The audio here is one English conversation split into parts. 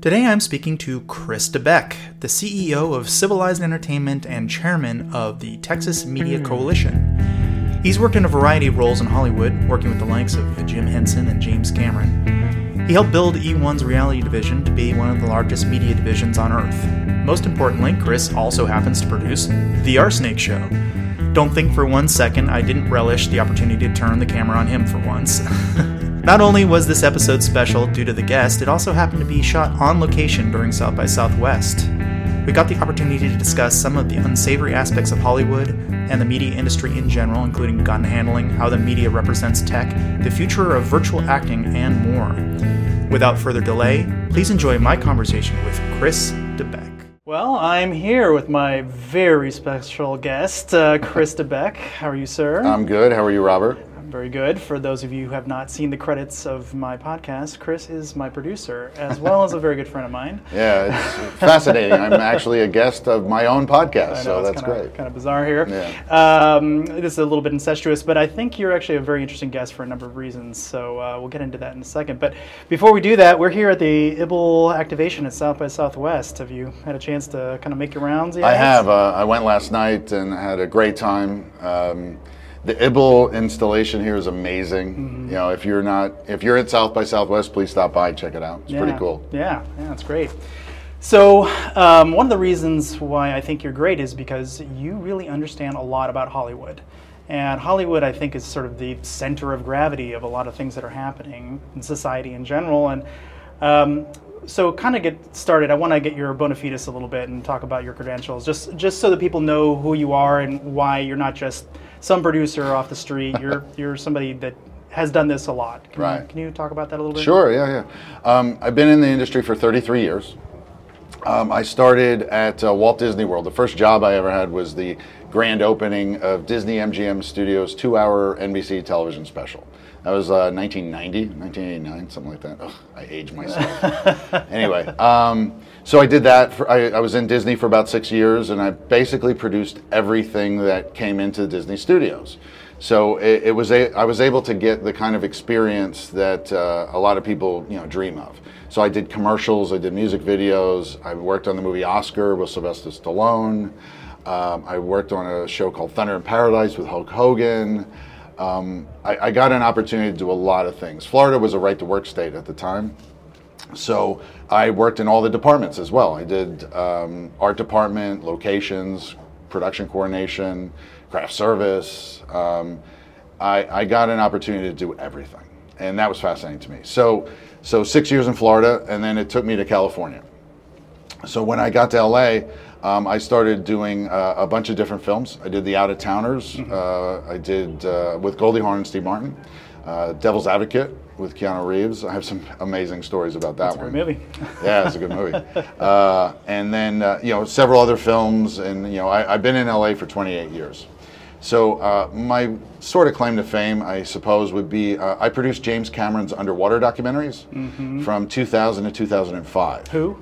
Today I'm speaking to Chris Debiec, the CEO of Civilized Entertainment and chairman of the Texas Media hmm. Coalition. He's worked in a variety of roles in Hollywood, working with the likes of Jim Henson and James Cameron. He helped build E1's reality division to be one of the largest media divisions on Earth. Most importantly, Chris also happens to produce The RSnake Show. Don't think for one second I didn't relish the opportunity to turn the camera on him for once. Not only was this episode special due to the guest, it also happened to be shot on location during South by Southwest. We got the opportunity to discuss some of the unsavory aspects of Hollywood and the media industry in general, including gun handling, how the media represents tech, the future of virtual acting, and more. Without further delay, please enjoy my conversation with Chris Debiec. Well, I'm here with my very special guest, uh, Chris Debiec. How are you, sir? I'm good. How are you, Robert? Very good. For those of you who have not seen the credits of my podcast, Chris is my producer, as well as a very good friend of mine. Yeah, it's fascinating. I'm actually a guest of my own podcast, know, so that's kinda, great. Kind of bizarre here. Yeah. Um, this is a little bit incestuous, but I think you're actually a very interesting guest for a number of reasons. So uh, we'll get into that in a second. But before we do that, we're here at the IBL activation at South by Southwest. Have you had a chance to kind of make your rounds yet? I have. Uh, I went last night and had a great time. Um, the IBL installation here is amazing. Mm-hmm. You know, if you're not, if you're at South by Southwest, please stop by check it out. It's yeah. pretty cool. Yeah, yeah, it's great. So, um, one of the reasons why I think you're great is because you really understand a lot about Hollywood. And Hollywood, I think, is sort of the center of gravity of a lot of things that are happening in society in general. And um, so, kind of get started. I want to get your bona fides a little bit and talk about your credentials, just just so that people know who you are and why you're not just some producer off the street. You're you're somebody that has done this a lot. Can right. You, can you talk about that a little bit? Sure. Yeah, yeah. Um, I've been in the industry for 33 years. Um, I started at uh, Walt Disney World. The first job I ever had was the grand opening of Disney MGM Studios' two-hour NBC television special. That was uh, 1990, 1989, something like that. Ugh, I age myself. anyway, um, so I did that. For, I, I, was in Disney for about six years, and I basically produced everything that came into Disney Studios. So it, it was a, I was able to get the kind of experience that uh, a lot of people you know dream of. So I did commercials, I did music videos, I worked on the movie Oscar with Sylvester Stallone. Um, I worked on a show called Thunder in Paradise with Hulk Hogan. Um, I, I, got an opportunity to do a lot of things. Florida was a right to work state at the time. So I worked in all the departments as well. I did um, art department, locations, production coordination, craft service. Um, I, I, got an opportunity to do everything, and that was fascinating to me. So, so six years in Florida, and then it took me to California. So when I got to LA, um, I started doing uh, a bunch of different films. I did The Out of Towners. Mm-hmm. Uh, I did uh, with Goldie Hawn and Steve Martin. Uh, Devil's Advocate with Keanu Reeves. I have some amazing stories about that That's one. Movie. yeah, it's a good movie. Uh, and then uh, you know several other films, and you know I, have been in LA for 28 years. So my sort of claim to fame, I suppose, would be I produced James Cameron's underwater documentaries mm-hmm. from 2000 to 2005. Who?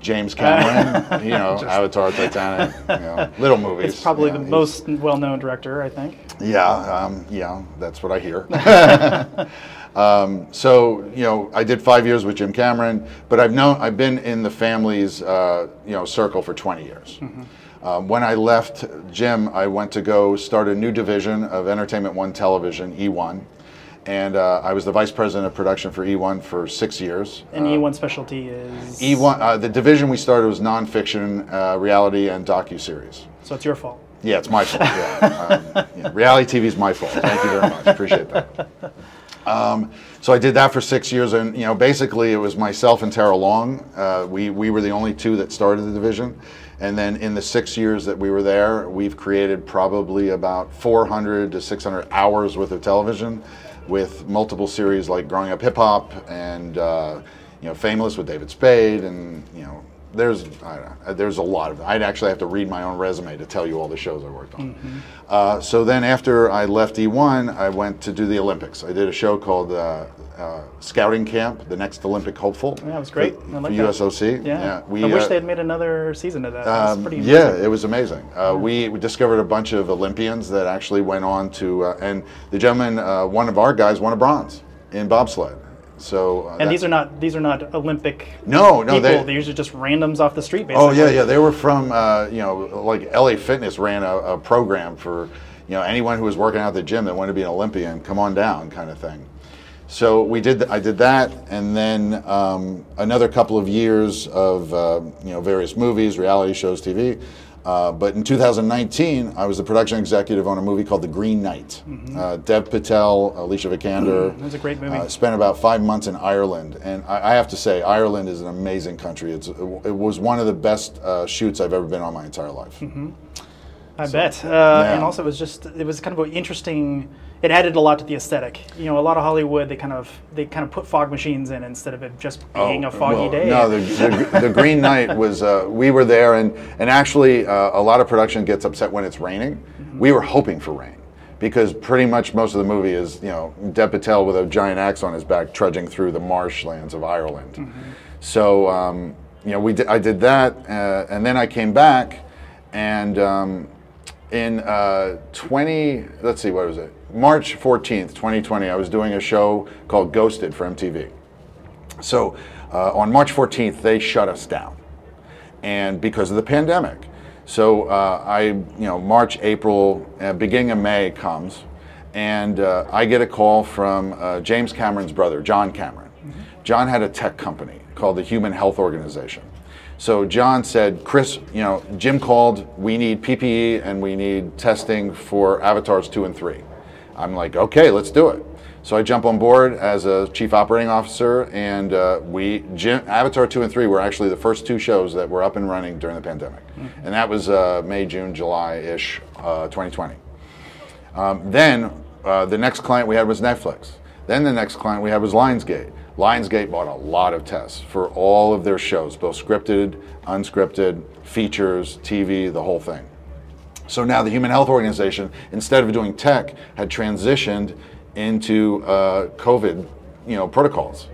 James Cameron, you know, Avatar, Titanic, you know, little movies. It's probably yeah, the most well-known director, I think. Yeah, um, yeah, that's what I hear. um, so you know, I did five years with Jim Cameron, but I've known I've been in the family's uh, you know circle for 20 years. Mm-hmm. Um, when I left Jim, I went to go start a new division of Entertainment One Television, E1 and uh, I was the vice president of production for E1 for six years. And uh, E1 specialty is E1. Uh, the division we started was nonfiction, uh, reality, and docu series. So it's your fault. Yeah, it's my fault. Yeah. um, yeah. Reality TV is my fault. Thank you very much. Appreciate that. Um, so I did that for six years, and you know, basically it was myself and Tara Long. Uh, we we were the only two that started the division, and then in the six years that we were there, we've created probably about 400 to 600 hours worth of television with multiple series like Growing Up Hip Hop and uh, you know Fameless with David Spade and you know there's know, there's a lot of Them. I'd actually have to read my own resume to tell you all the shows I worked on. Mm-hmm. Uh, so then after I left E1, I went to do the Olympics. I did a show called uh, uh, Scouting Camp, the next Olympic hopeful. Yeah, it was great. For, I like for USOC. Yeah, yeah we, I wish uh, they had made another season of that. Um, pretty amazing. Yeah, it was amazing. Uh, yeah. we, we, discovered a bunch of Olympians that actually went on to, uh, and the gentleman, one of our guys, won a bronze in bobsled So uh, And these are not these are not Olympic No, no, people. they- These are just randoms off the street. Basically. Oh yeah, yeah. They were from uh, you know like LA Fitness ran a, a program for you know anyone who was working out at the gym that wanted to be an Olympian, come on down, kind of thing. So we did. I did that, and then um, another couple of years of uh, you know various movies, reality shows, TV. Uh, but in 2019, I was the production executive on a movie called The Green Knight. Uh, Dev Patel, Alicia Vikander. That was a great movie. Uh, spent about five months in Ireland, and I, I have to say, Ireland is an amazing country. It's, it was one of the best uh, shoots I've ever been on my entire life. I bet. Uh, yeah. And also, it was just it was kind of an interesting. It added a lot to the aesthetic. You know, a lot of Hollywood they kind of they kind of put fog machines in instead of it just being a foggy Oh, well, day. No, the, the, the Green Knight was. Uh, we were there, and and actually, uh, a lot of production gets upset when it's raining. Mm-hmm. We were hoping for rain because pretty much most of the movie is you know Dev Patel with a giant axe on his back trudging through the marshlands of Ireland. Mm-hmm. So um, you know, we did, I did that, uh, and then I came back, and um, in uh, 20, let's see, what was it? March 14th, 2020, I was doing a show called Ghosted for MTV. So uh, on March 14th, they shut us down, and because of the pandemic. So uh, I, you know, March, April, uh, beginning of May comes, and uh, I get a call from uh, James Cameron's brother, John Cameron. John had a tech company called the Human Health Organization. So John said, Chris, you know, Jim called, we need PPE and we need testing for Avatars 2 and 3. I'm like, okay, let's do it. So I jump on board as a chief operating officer, and uh, we Jim, Avatar two and three were actually the first two shows that were up and running during the pandemic, and that was uh, May, June, July ish, uh, 2020. Um, then uh, the next client we had was Netflix. Then the next client we had was Lionsgate. Lionsgate bought a lot of tests for all of their shows, both scripted, unscripted, features, TV, the whole thing. So now the Human Health Organization, instead of doing tech, had transitioned into uh, COVID, you know, protocols.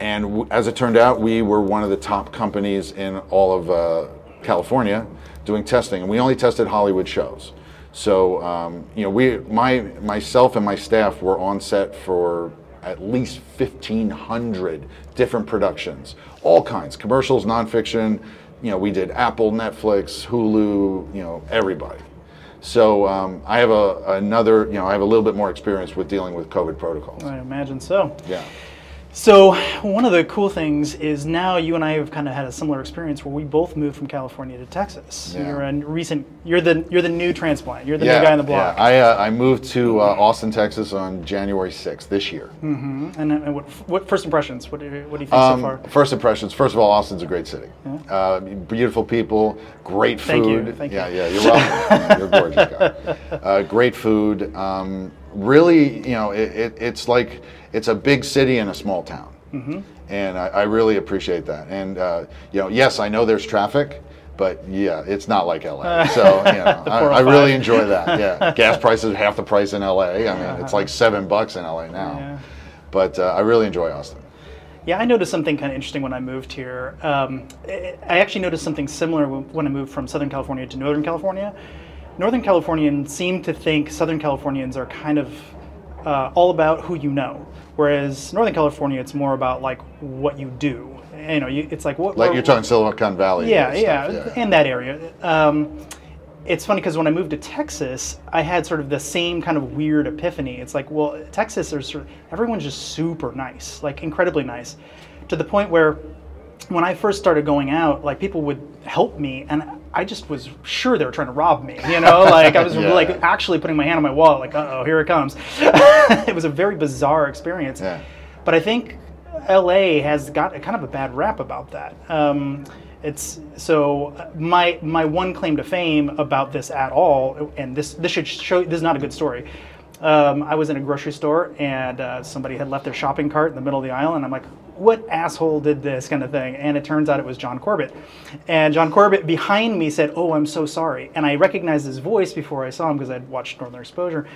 And w- as it turned out, we were one of the top companies in all of uh, California doing testing, and we only tested Hollywood shows. So um, you know, we, my, myself and my staff were on set for at least 1,500 different productions, all kinds, commercials, nonfiction. You know, we did Apple, Netflix, Hulu, you know, everybody. So um, I have a, another, you know, I have a little bit more experience with dealing with COVID protocols. I imagine so. Yeah. So one of the cool things is now you and I have kind of had a similar experience where we both moved from California to Texas. Yeah. You're a recent. You're the you're the new transplant. You're the yeah, new guy on the block. Yeah. I, uh, I moved to uh, Austin, Texas on January 6th this year. And, and what, what first impressions? What do you, what do you think Um, so far? First impressions. First of all, Austin's a great city. Uh, beautiful people, great food. Thank you, thank yeah, you. yeah, you're welcome. you're a gorgeous guy. Uh, great food. Um, really, you know, it, it, it's like it's a big city in a small town, Mm-hmm. and I, I really appreciate that. And uh, you know, yes, I know there's traffic. But yeah, it's not like LA. So you know, I, I really enjoy that. Yeah, gas prices half the price in LA. I mean, it's like seven bucks in LA now. Yeah. But uh, I really enjoy Austin. Yeah, I noticed something kind of interesting when I moved here. Um, I actually noticed something similar when I moved from Southern California to Northern California. Northern Californians seem to think Southern Californians are kind of uh, all about who you know, whereas Northern California, it's more about like what you do. You know, you, it's like what Like you're talking Silicon Valley. yeah, yeah, in that area. Um, it's funny because when I moved to Texas, I had sort of the same kind of weird epiphany. It's like, well, Texas, there's sort of, everyone's just super nice, like incredibly nice, to the point where when I first started going out, like people would help me, and I just was sure they were trying to rob me. You know, like I was Yeah. like actually putting my hand on my wallet, like, uh oh, here it comes. it was a very bizarre experience. Yeah. But I think LA has got a kind of a bad rap about that. Um, it's so my my one claim to fame about this at all, and this this should show this is not a good story. Um, I was in a grocery store and uh, somebody had left their shopping cart in the middle of the aisle, and I'm like, "What asshole did this?" kind of thing. And it turns out it was John Corbett, and John Corbett behind me said, "Oh, I'm so sorry," and I recognized his voice before I saw him because I'd watched Northern Exposure.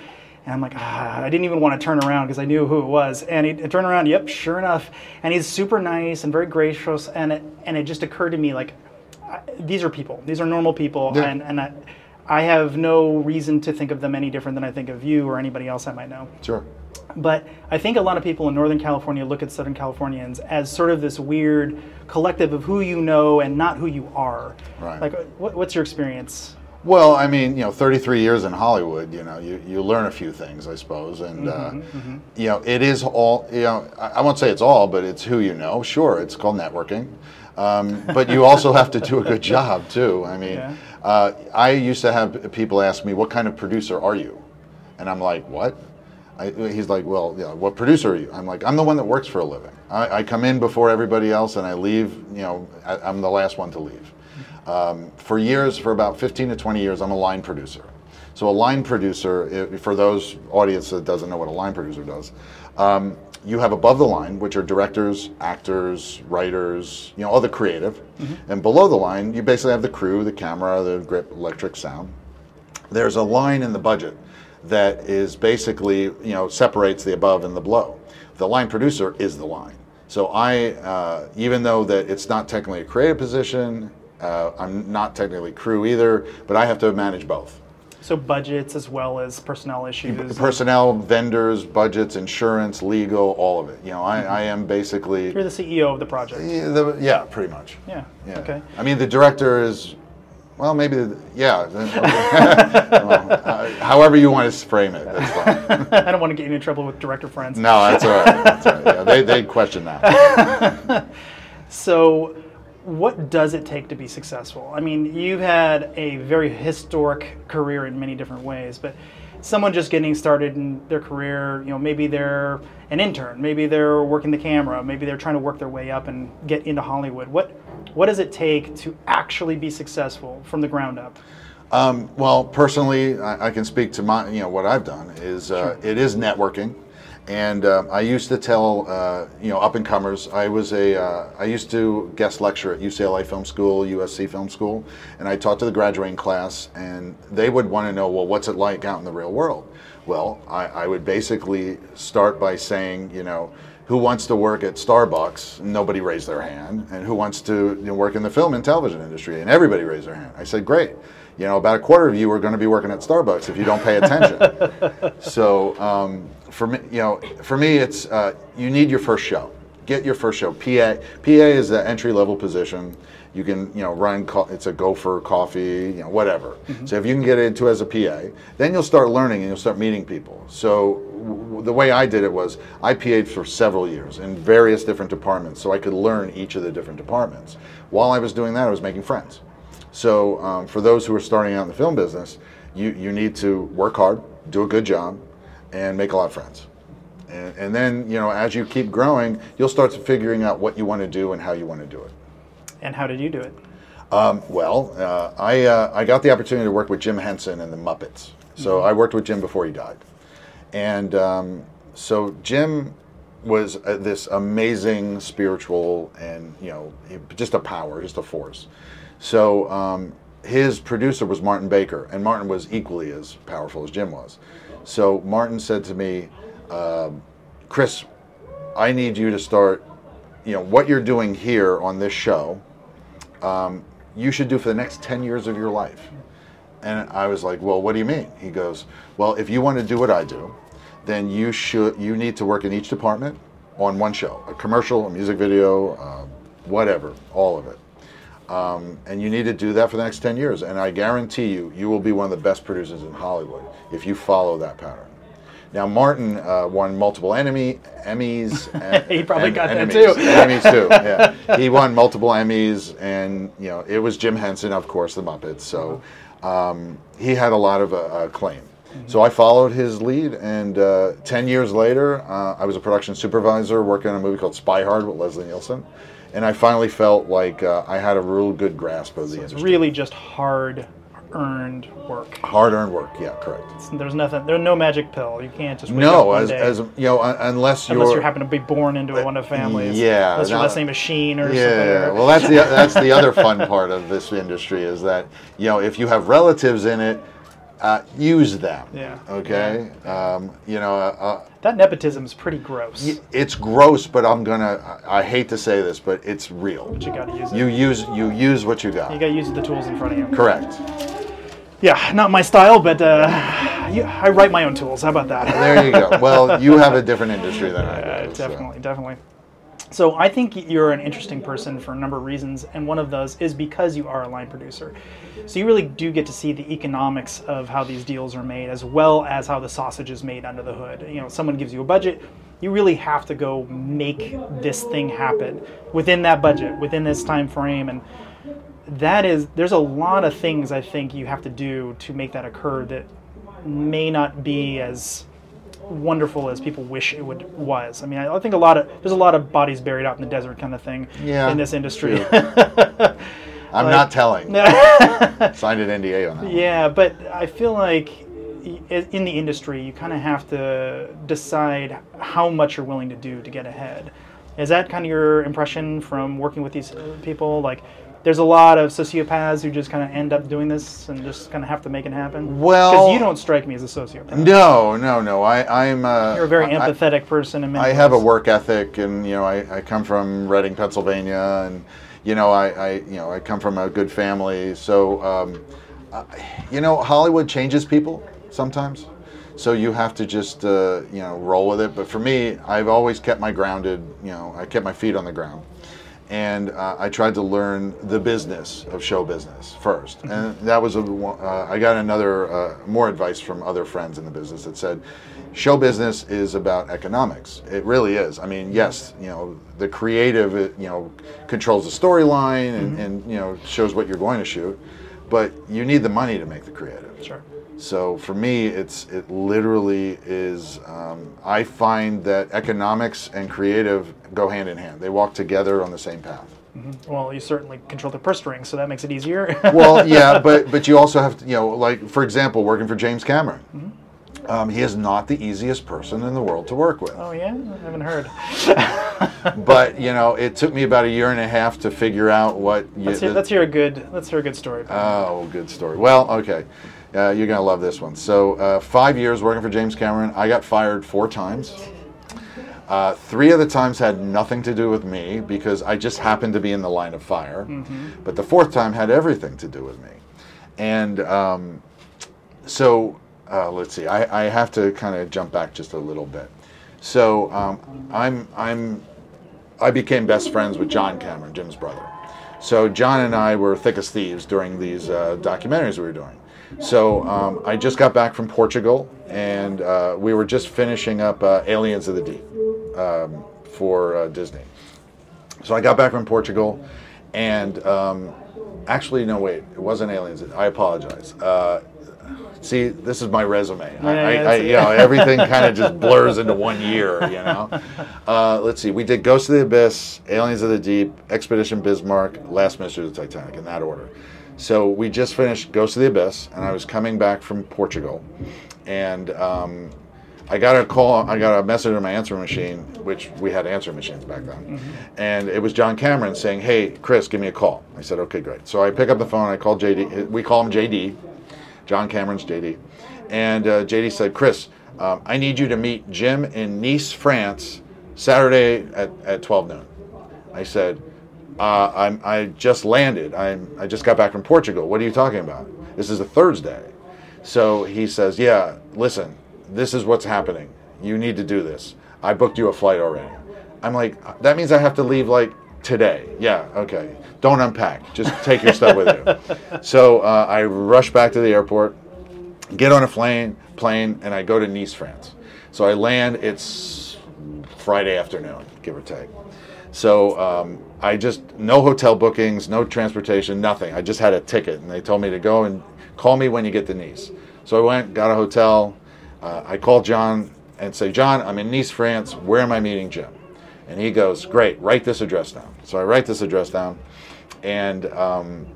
And I'm like, ah, I didn't even want to turn around because I knew who it was. And he turned around, yep, sure enough. And he's super nice and very gracious. And it, and it just occurred to me, like, I- these are people. These are normal people. Yeah. And, and I, I have no reason to think of them any different than I think of you or anybody else I might know. Sure. But I think a lot of people in Northern California look at Southern Californians as sort of this weird collective of who you know and not who you are. Right. Like, what, what's your experience? Well, I mean, you know, 33 years in Hollywood, you know, you, you learn a few things, I suppose. And, uh, you know, it is all, you know, I, I won't say it's all, but it's who you know. Sure, it's called networking. Um, but you also have to do a good job, too. I mean, Yeah. uh, I used to have people ask me, what kind of producer are you? And I'm like, what? I, he's like, well, yeah, what producer are you? I'm like, I'm the one that works for a living. I, I come in before everybody else and I leave, you know, I, I'm the last one to leave. Um, for years, for about 15 to 20 years, I'm a line producer. So a line producer, for those audience that doesn't know what a line producer does, um, you have above the line, which are directors, actors, writers, you know, all the creative, and below the line, you basically have the crew, the camera, the grip, electric, sound there's a line in the budget that is basically you know separates the above and the below. The line producer is the line. So I, uh, even though that it's not technically a creative position, uh, I'm not technically crew either, but I have to manage both. So budgets as well as personnel issues. Personnel, vendors, budgets, insurance, legal, all of it. You know, I, I am basically You're the CEO of the project. yeah, the, yeah, pretty much. Yeah. Yeah. Okay. I mean, the director is, well, maybe, the, yeah. Well, uh, however you want to frame it, that's fine. I don't want to get you in trouble with director friends. No, that's all right. That's all right. Yeah, they they question that. So, what does it take to be successful? I mean, you've had a very historic career in many different ways, but someone just getting started in their career, you know, maybe they're an intern, maybe they're working the camera, maybe they're trying to work their way up and get into Hollywood. What what does it take to actually be successful from the ground up? Um, well, personally, I, I can speak to my, you know, what I've done is uh, it is networking, and uh, I used to tell, uh, you know, up and comers. I was a, uh, I used to guest lecture at UCLA Film School, USC Film School, and I taught to the graduating class, and they would want to know, well, what's it like out in the real world? Well, I, I would basically start by saying, you know. Who wants to work at Starbucks? Nobody raised their hand. And who wants to you know, work in the film and television industry? And everybody raised their hand. I said, great you know, about a quarter of you are going to be working at Starbucks if you don't pay attention. so um, for me, you know, for me, it's uh, you need your first show. Get your first show. PA PA is the entry level position. You can you know run. Co- it's a gopher coffee, you know, whatever. So if you can get into as a PA, then you'll start learning and you'll start meeting people. So w- the way I did it was I PA'd for several years in various different departments, so I could learn each of the different departments. While I was doing that, I was making friends. So um, for those who are starting out in the film business, you, you need to work hard, do a good job, and make a lot of friends. And, and then, you know, as you keep growing, you'll start figuring out what you want to do and how you want to do it. And how did you do it? Um, well, uh, I, uh, I got the opportunity to work with Jim Henson and the Muppets. So I worked with Jim before he died. And um, so Jim was uh, this amazing spiritual and, you know, just a power, just a force. So um, his producer was Martin Baker, and Martin was equally as powerful as Jim was. So Martin said to me, um, Chris, I need you to start, you know, what you're doing here on this show you should do for the next 10 years of your life. And I was like, well, what do you mean? He goes, well, if you want to do what I do, then you should, you need to work in each department on one show, a commercial, a music video, uh, whatever, all of it. Um, and you need to do that for the next 10 years. And I guarantee you, you will be one of the best producers in Hollywood if you follow that pattern. Now, Martin uh, won multiple enemy, Emmys. And, He probably and got that too. Enemies too. Yeah, he won multiple Emmys, and you know it was Jim Henson, of course, the Muppets. So um, he had a lot of uh, acclaim. So I followed his lead, and uh, ten years later, uh, I was a production supervisor working on a movie called Spy Hard with Leslie Nielsen, and I finally felt like uh, I had a real good grasp of the It's industry. really just hard earned work. Hard-earned work. Yeah, correct. There's nothing. There's no magic pill. You can't just No, as, day, as you know, un- unless you're unless you happen to be born into one of families. yeah, unless you're no- last name machine or something. Yeah, well, that's the that's the other fun part of this industry is that you know if you have relatives in it, uh, use them. Yeah. Okay. Um, you know, uh, that nepotism is pretty gross. uh, it's gross, but I'm gonna. I I hate to say this, but it's real. but you got to use it. You use you use what you got. you got. got to use the tools in front of you. Correct. Yeah, not my style, but uh, yeah, I write my own tools. How about that? There you go. Well, you have a different industry than I do. Uh, so. definitely, definitely. So I think you're an interesting person for a number of reasons, and one of those is because you are a line producer. So you really do get to see the economics of how these deals are made, as well as how the sausage is made under the hood. You know, someone gives you a budget, you really have to go make this thing happen within that budget, within this time frame, and that is there's a lot of things I think you have to do to make that occur that may not be as wonderful as people wish it would was. I mean, I, I think a lot of there's a lot of bodies buried out in the desert kind of thing Yeah, in this industry. I'm Like- not telling. Signed an NDA on that. one. yeah, but I feel like in the industry, you kind of have to decide how much you're willing to do to get ahead. Is that kind of your impression from working with these people? Like, there's a lot of sociopaths who just kind of end up doing this and just kind of have to make it happen. Well- because you don't strike me as a sociopath. No, no, no. I, I'm. Uh, You're a very I- empathetic person. In I have a work ethic, and you know, I, I come from Reading, Pennsylvania, and you know, I, I you know, I come from a good family. So, um, I, you know, Hollywood changes people sometimes. So you have to just uh, you know roll with it. But for me, I've always kept my grounded. You know, I kept my feet on the ground, and uh, I tried to learn the business of show business 1st and that was a. Uh, I got another uh, more advice from other friends in the business that said, show business is about economics. It really is. I mean, yes, you know, the creative, you know, controls the storyline and, and you know shows what you're going to shoot, but you need the money to make the creative. Sure. So for me, it's it literally is. Um, I find that economics and creative go hand in hand. They walk together on the same path. Well, you certainly control the purse strings, so that makes it easier. Well, yeah, but but you also have to, you know, like for example, working for James Cameron. Um, he is not the easiest person in the world to work with. oh yeah, I haven't heard. But you know, it took me about a year and a half to figure out what. You, Let's hear, let's hear a good. Let's hear a good story. Oh, good story. Well, okay. Uh, you're going to love this one. So, uh, five years working for James Cameron. I got fired four times. Uh, three of the times had nothing to do with me because I just happened to be in the line of fire. But the fourth time had everything to do with me. And um, so, uh, let's see. I, I have to kind of jump back just a little bit. So, um, I'm I'm I became best friends with John Cameron, Jim's brother. So John and I were thick as thieves during these uh, documentaries we were doing. So um, I just got back from Portugal, and uh, we were just finishing up uh, Aliens of the Deep um, for uh, Disney. So I got back from Portugal, and um, actually, no, wait, it wasn't Aliens. I apologize. Uh, see, this is my resume. Yeah, I, I, I, you know, everything kind of just blurs into one year. You know. Uh, let's see. We did Ghost of the Abyss, Aliens of the Deep, Expedition Bismarck, Last Mystery of the Titanic, in that order. So we just finished Ghost of the Abyss, and I was coming back from Portugal, and um, I got a call. I got a message on my answering machine, which we had answering machines back then, and it was John Cameron saying, "Hey, Chris, give me a call." I said, "Okay, great." So I pick up the phone. I call JD. We call him JD. John Cameron's JD, and uh, JD said, "Chris, um, I need you to meet Jim in Nice, France, Saturday at, at 12 noon." I said, uh, I'm, I just landed. I'm, I just got back from Portugal. What are you talking about? This is a Thursday. So he says, Yeah, listen, this is what's happening. You need to do this. I booked you a flight already. I'm like, That means I have to leave like today. Yeah, okay. Don't unpack. Just take your stuff with you. So uh, I rush back to the airport, get on a plane, plane, and I go to Nice, France. So I land. It's Friday afternoon, give or take. So um, I just no hotel bookings, no transportation, nothing. I just had a ticket, and they told me to go and call me when you get to Nice. So I went, got a hotel. Uh, I called John and say, John, I'm in Nice, France. Where am I meeting Jim? And he goes, Great, write this address down. So I write this address down, and um,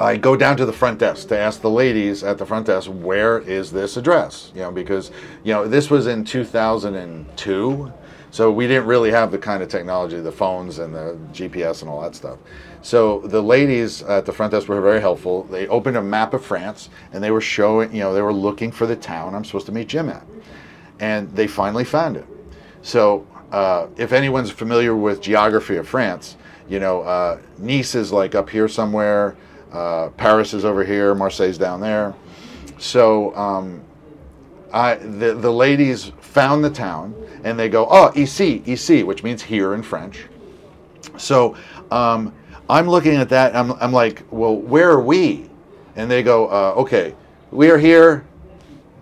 I go down to the front desk to ask the ladies at the front desk, where is this address? You know, because, you know, this was in 2002. So we didn't really have the kind of technology, the phones and the GPS and all that stuff. So the ladies at the front desk were very helpful. They opened a map of France and they were showing, you know, they were looking for the town I'm supposed to meet Jim at. And they finally found it. So uh, if anyone's familiar with geography of France, you know, uh, Nice is like up here somewhere, uh, Paris is over here, Marseille's down there. So um, I, the, the ladies found the town and they go, oh, ici, ici, which means here in French. So um, I'm looking at that. I'm, I'm like, well, where are we? And they go, uh, okay, we are here.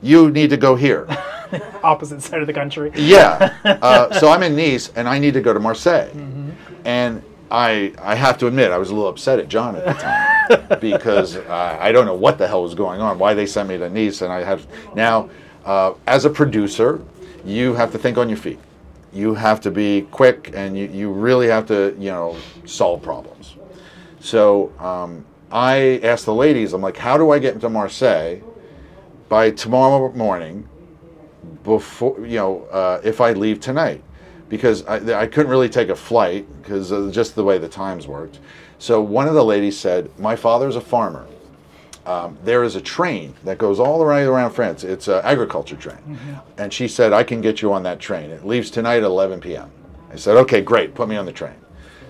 You need to go here. Opposite side of the country. yeah. Uh, so I'm in Nice and I need to go to Marseille. And I, I have to admit, I was a little upset at John at the time because uh, I don't know what the hell was going on, why they sent me to Nice. And I have now, uh, as a producer, you have to think on your feet. You have to be quick and you, you really have to, you know, solve problems. So um, I asked the ladies, I'm like, how do I get into Marseille by tomorrow morning before, you know, uh, if I leave tonight? Because I, I couldn't really take a flight because just the way the times worked. So one of the ladies said, my father's a farmer. Um, there is a train that goes all the way around France. It's an agriculture train. And she said, I can get you on that train. It leaves tonight at 11 p.m. I said, okay, great, put me on the train.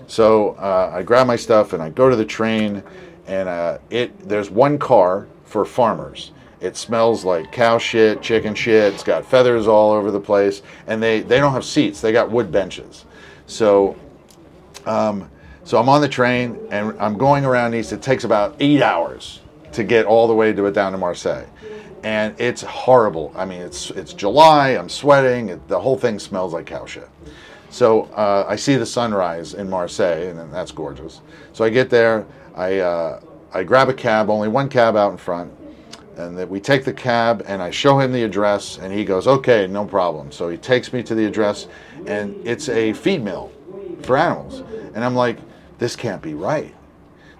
So uh, I grab my stuff and I go to the train, and uh, it there's one car for farmers. It smells like cow shit, chicken shit. It's got feathers all over the place, and they they don't have seats. They got wood benches. So um, so I'm on the train and I'm going around Nice. It takes about eight hours to get all the way to it down to Marseille, and it's horrible. I mean, it's it's July. I'm sweating. It, the whole thing smells like cow shit. So uh, I see the sunrise in Marseille, and that's gorgeous. So I get there. I uh, I grab a cab. Only one cab out in front, and that we take the cab, and I show him the address, and he goes, "Okay, no problem." So he takes me to the address, and it's a feed mill for animals, and I'm like, "This can't be right."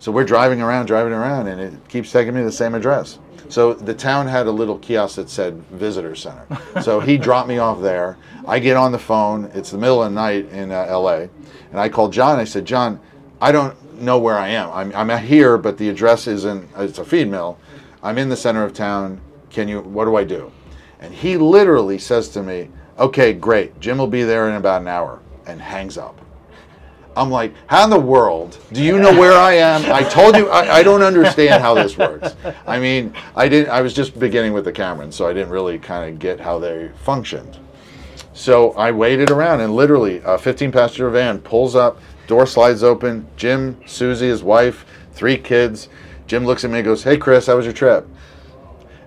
So we're driving around, driving around, and it keeps taking me to the same address. So the town had a little kiosk that said visitor center. So he dropped me off there. I get on the phone. It's the middle of the night in uh, L.A. And I called John. I said, John, I don't know where I am. I'm, I'm here, but the address isn't. It's a feed mill. I'm in the center of town. Can you? What do I do? And he literally says to me, "Okay, great. Jim will be there in about an hour," and hangs up. I'm like, how in the world do you know where I am? I told you I, I don't understand how this works. I mean, I didn't. I was just beginning with the Camerons, so I didn't really kind of get how they functioned. So I waited around, and literally, a 15 passenger van pulls up, door slides open. Jim, Suzy, his wife, three kids. Jim looks at me and goes, "Hey, Chris, how was your trip?"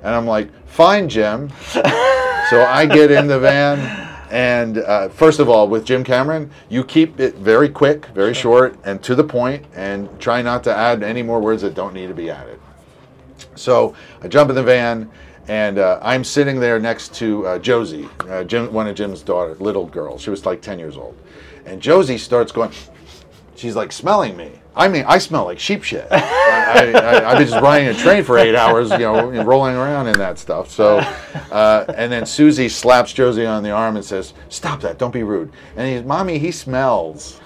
And I'm like, "Fine, Jim." so I get in the van. And uh, first of all, with Jim Cameron, you keep it very quick, very short, and to the point, and try not to add any more words that don't need to be added. So I jump in the van, and uh, I'm sitting there next to uh, Josie, uh, Jim, one of Jim's daughter, little girl. She was like 10 years old. And Josie starts going, she's like smelling me. I mean, I smell like sheep shit. I, I, I've been just riding a train for eight hours, you know, rolling around in that stuff. So, uh, and then Suzy slaps Josie on the arm and says, "Stop that! Don't be rude." And he's, "Mommy, he smells."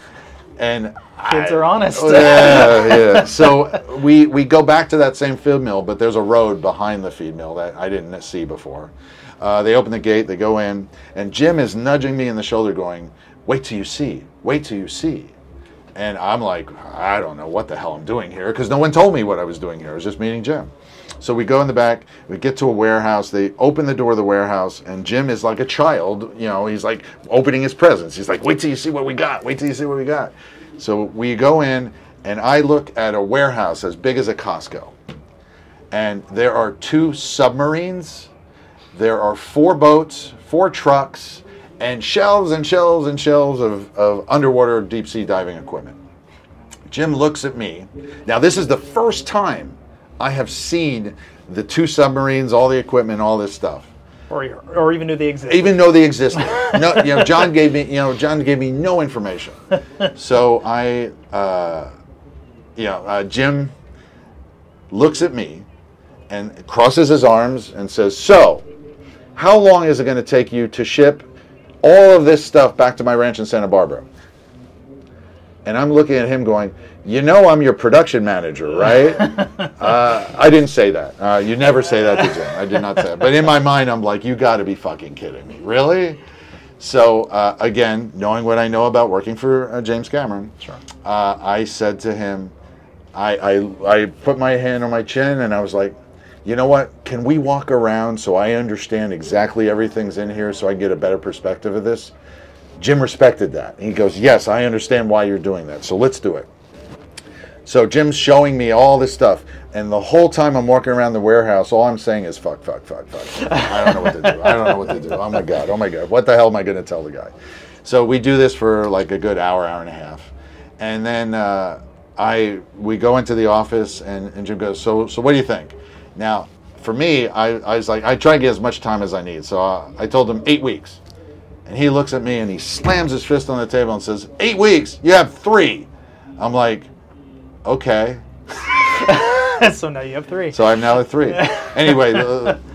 And Kids I- are honest. yeah, yeah. So we we go back to that same feed mill, but there's a road behind the feed mill that I didn't see before. Uh, they open the gate, they go in, and Jim is nudging me in the shoulder, going, "Wait till you see. Wait till you see." And I'm like, I don't know what the hell I'm doing here because no one told me what I was doing here. I was just meeting Jim. So we go in the back, we get to a warehouse, they open the door of the warehouse, and Jim is like a child, you know, he's like opening his presents. He's like, wait till you see what we got, wait till you see what we got. So we go in, and I look at a warehouse as big as a Costco. And there are two submarines, there are four boats, four trucks, and shelves and shelves and shelves of, of underwater deep sea diving equipment. Jim looks at me. Now, this is the first time I have seen the two submarines, all the equipment, all this stuff. or, or even knew they existed. Even though they existed, no, you know, John gave me, you know, John gave me no information. So I, uh, you know, uh, Jim looks at me and crosses his arms and says, "So, how long is it going to take you to ship all of this stuff back to my ranch in Santa Barbara?" And I'm looking at him going, You know, I'm your production manager, right? uh, I didn't say that. Uh, you never say that to Jim. I did not say that. But in my mind, I'm like, You got to be fucking kidding me. Really? So, uh, again, knowing what I know about working for uh, James Cameron, Sure. uh, I said to him, I, I, I put my hand on my chin and I was like, you know what? Can we walk around so I understand exactly everything's in here so I get a better perspective of this? Jim respected that. He goes, Yes, I understand why you're doing that. So let's do it. So Jim's showing me all this stuff. And the whole time I'm walking around the warehouse, all I'm saying is fuck, fuck, fuck, fuck. I don't know what to do. I don't know what to do. Oh my God. Oh my God. What the hell am I going to tell the guy? So we do this for like a good hour, hour and a half. And then uh, I we go into the office and, and Jim goes, so, so what do you think? Now, for me, I, I was like, I try to get as much time as I need. So uh, I told him eight weeks. And he looks at me and he slams his fist on the table and says, Eight weeks? You have three. I'm like, Okay. so now you have three. So I'm now at three. anyway,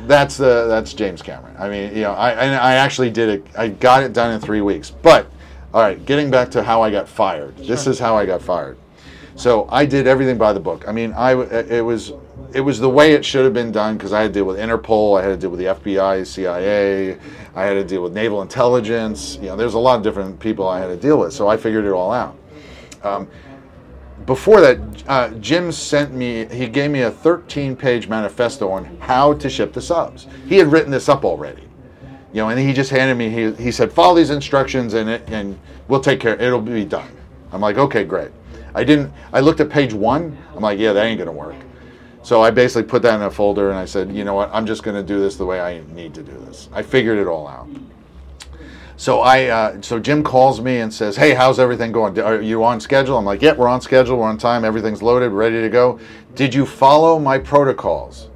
that's the that's James Cameron. I mean, you know, I I actually did it. I got it done in three weeks. But all right, getting back to how I got fired. This is how I got fired. So I did everything by the book. I mean, I it was it was the way it should have been done because I had to deal with Interpol, I had to deal with the FBI, CIA, I had to deal with naval intelligence. You know, there's a lot of different people I had to deal with. So I figured it all out. Um, before that, uh, Jim sent me, he gave me a 13 page manifesto on how to ship the subs. He had written this up already. You know, and he just handed me, he, he said, follow these instructions and, it, and we'll take care, it'll be done. I'm like, okay, great. I didn't, I looked at page one, I'm like, yeah, that ain't gonna work. So I basically put that in a folder and I said, you know what, I'm just gonna do this the way I need to do this. I figured it all out. So I, uh, so Jim calls me and says, "Hey, how's everything going? Are you on schedule?" I'm like, "Yep, yeah, we're on schedule. We're on time. Everything's loaded, ready to go." Did you follow my protocols?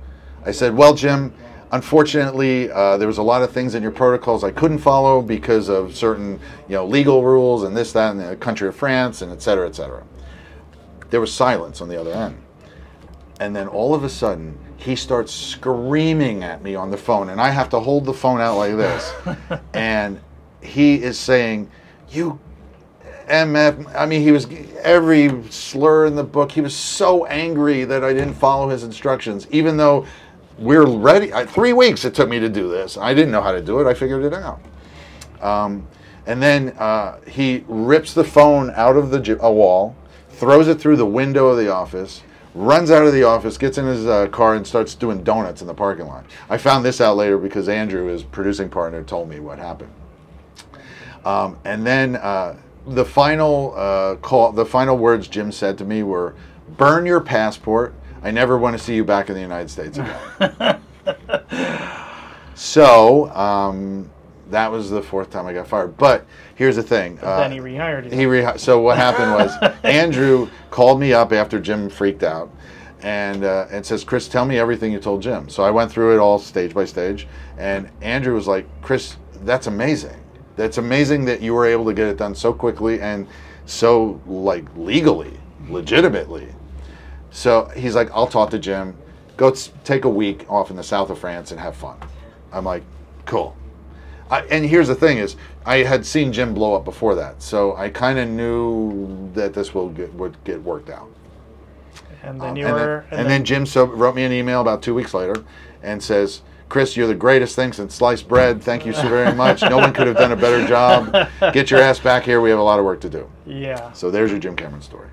I said, "Well, Jim, unfortunately, uh, there was a lot of things in your protocols I couldn't follow because of certain, you know, legal rules and this, that, and the country of France, and et cetera, et cetera." There was silence on the other end, and then all of a sudden, he starts screaming at me on the phone, and I have to hold the phone out like this, and he is saying, "You MF." I mean, he was every slur in the book. He was so angry that I didn't follow his instructions, even though we're ready. I, three weeks it took me to do this. I didn't know how to do it. I figured it out. Um, and then uh, he rips the phone out of the a wall, throws it through the window of the office, runs out of the office, gets in his uh, car, and starts doing donuts in the parking lot. I found this out later because Andrew, his producing partner, told me what happened. Um, and then uh, the final uh, call, the final words Jim said to me were, "Burn your passport. I never want to see you back in the United States again." so um, that was the fourth time I got fired. But here's the thing. But then he uh, rehired you. He rehi- So what happened was Andrew called me up after Jim freaked out. And, uh, and says, Chris, tell me everything you told Jim. So I went through it all stage by stage. And Andrew was like, Chris, that's amazing that's amazing that you were able to get it done so quickly and so like legally, legitimately. So he's like, I'll talk to Jim. Go take a week off in the south of France and have fun. I'm like, cool. I, and here's the thing: is I had seen Jim blow up before that, so I kind of knew that this will get, would get worked out. And then um, you and were, then, and, and then, then Jim so wrote me an email about two weeks later, and says, Chris, you're the greatest thing since sliced bread. Thank you so very much. No one could have done a better job. Get your ass back here. We have a lot of work to do. Yeah. So there's your Jim Cameron story.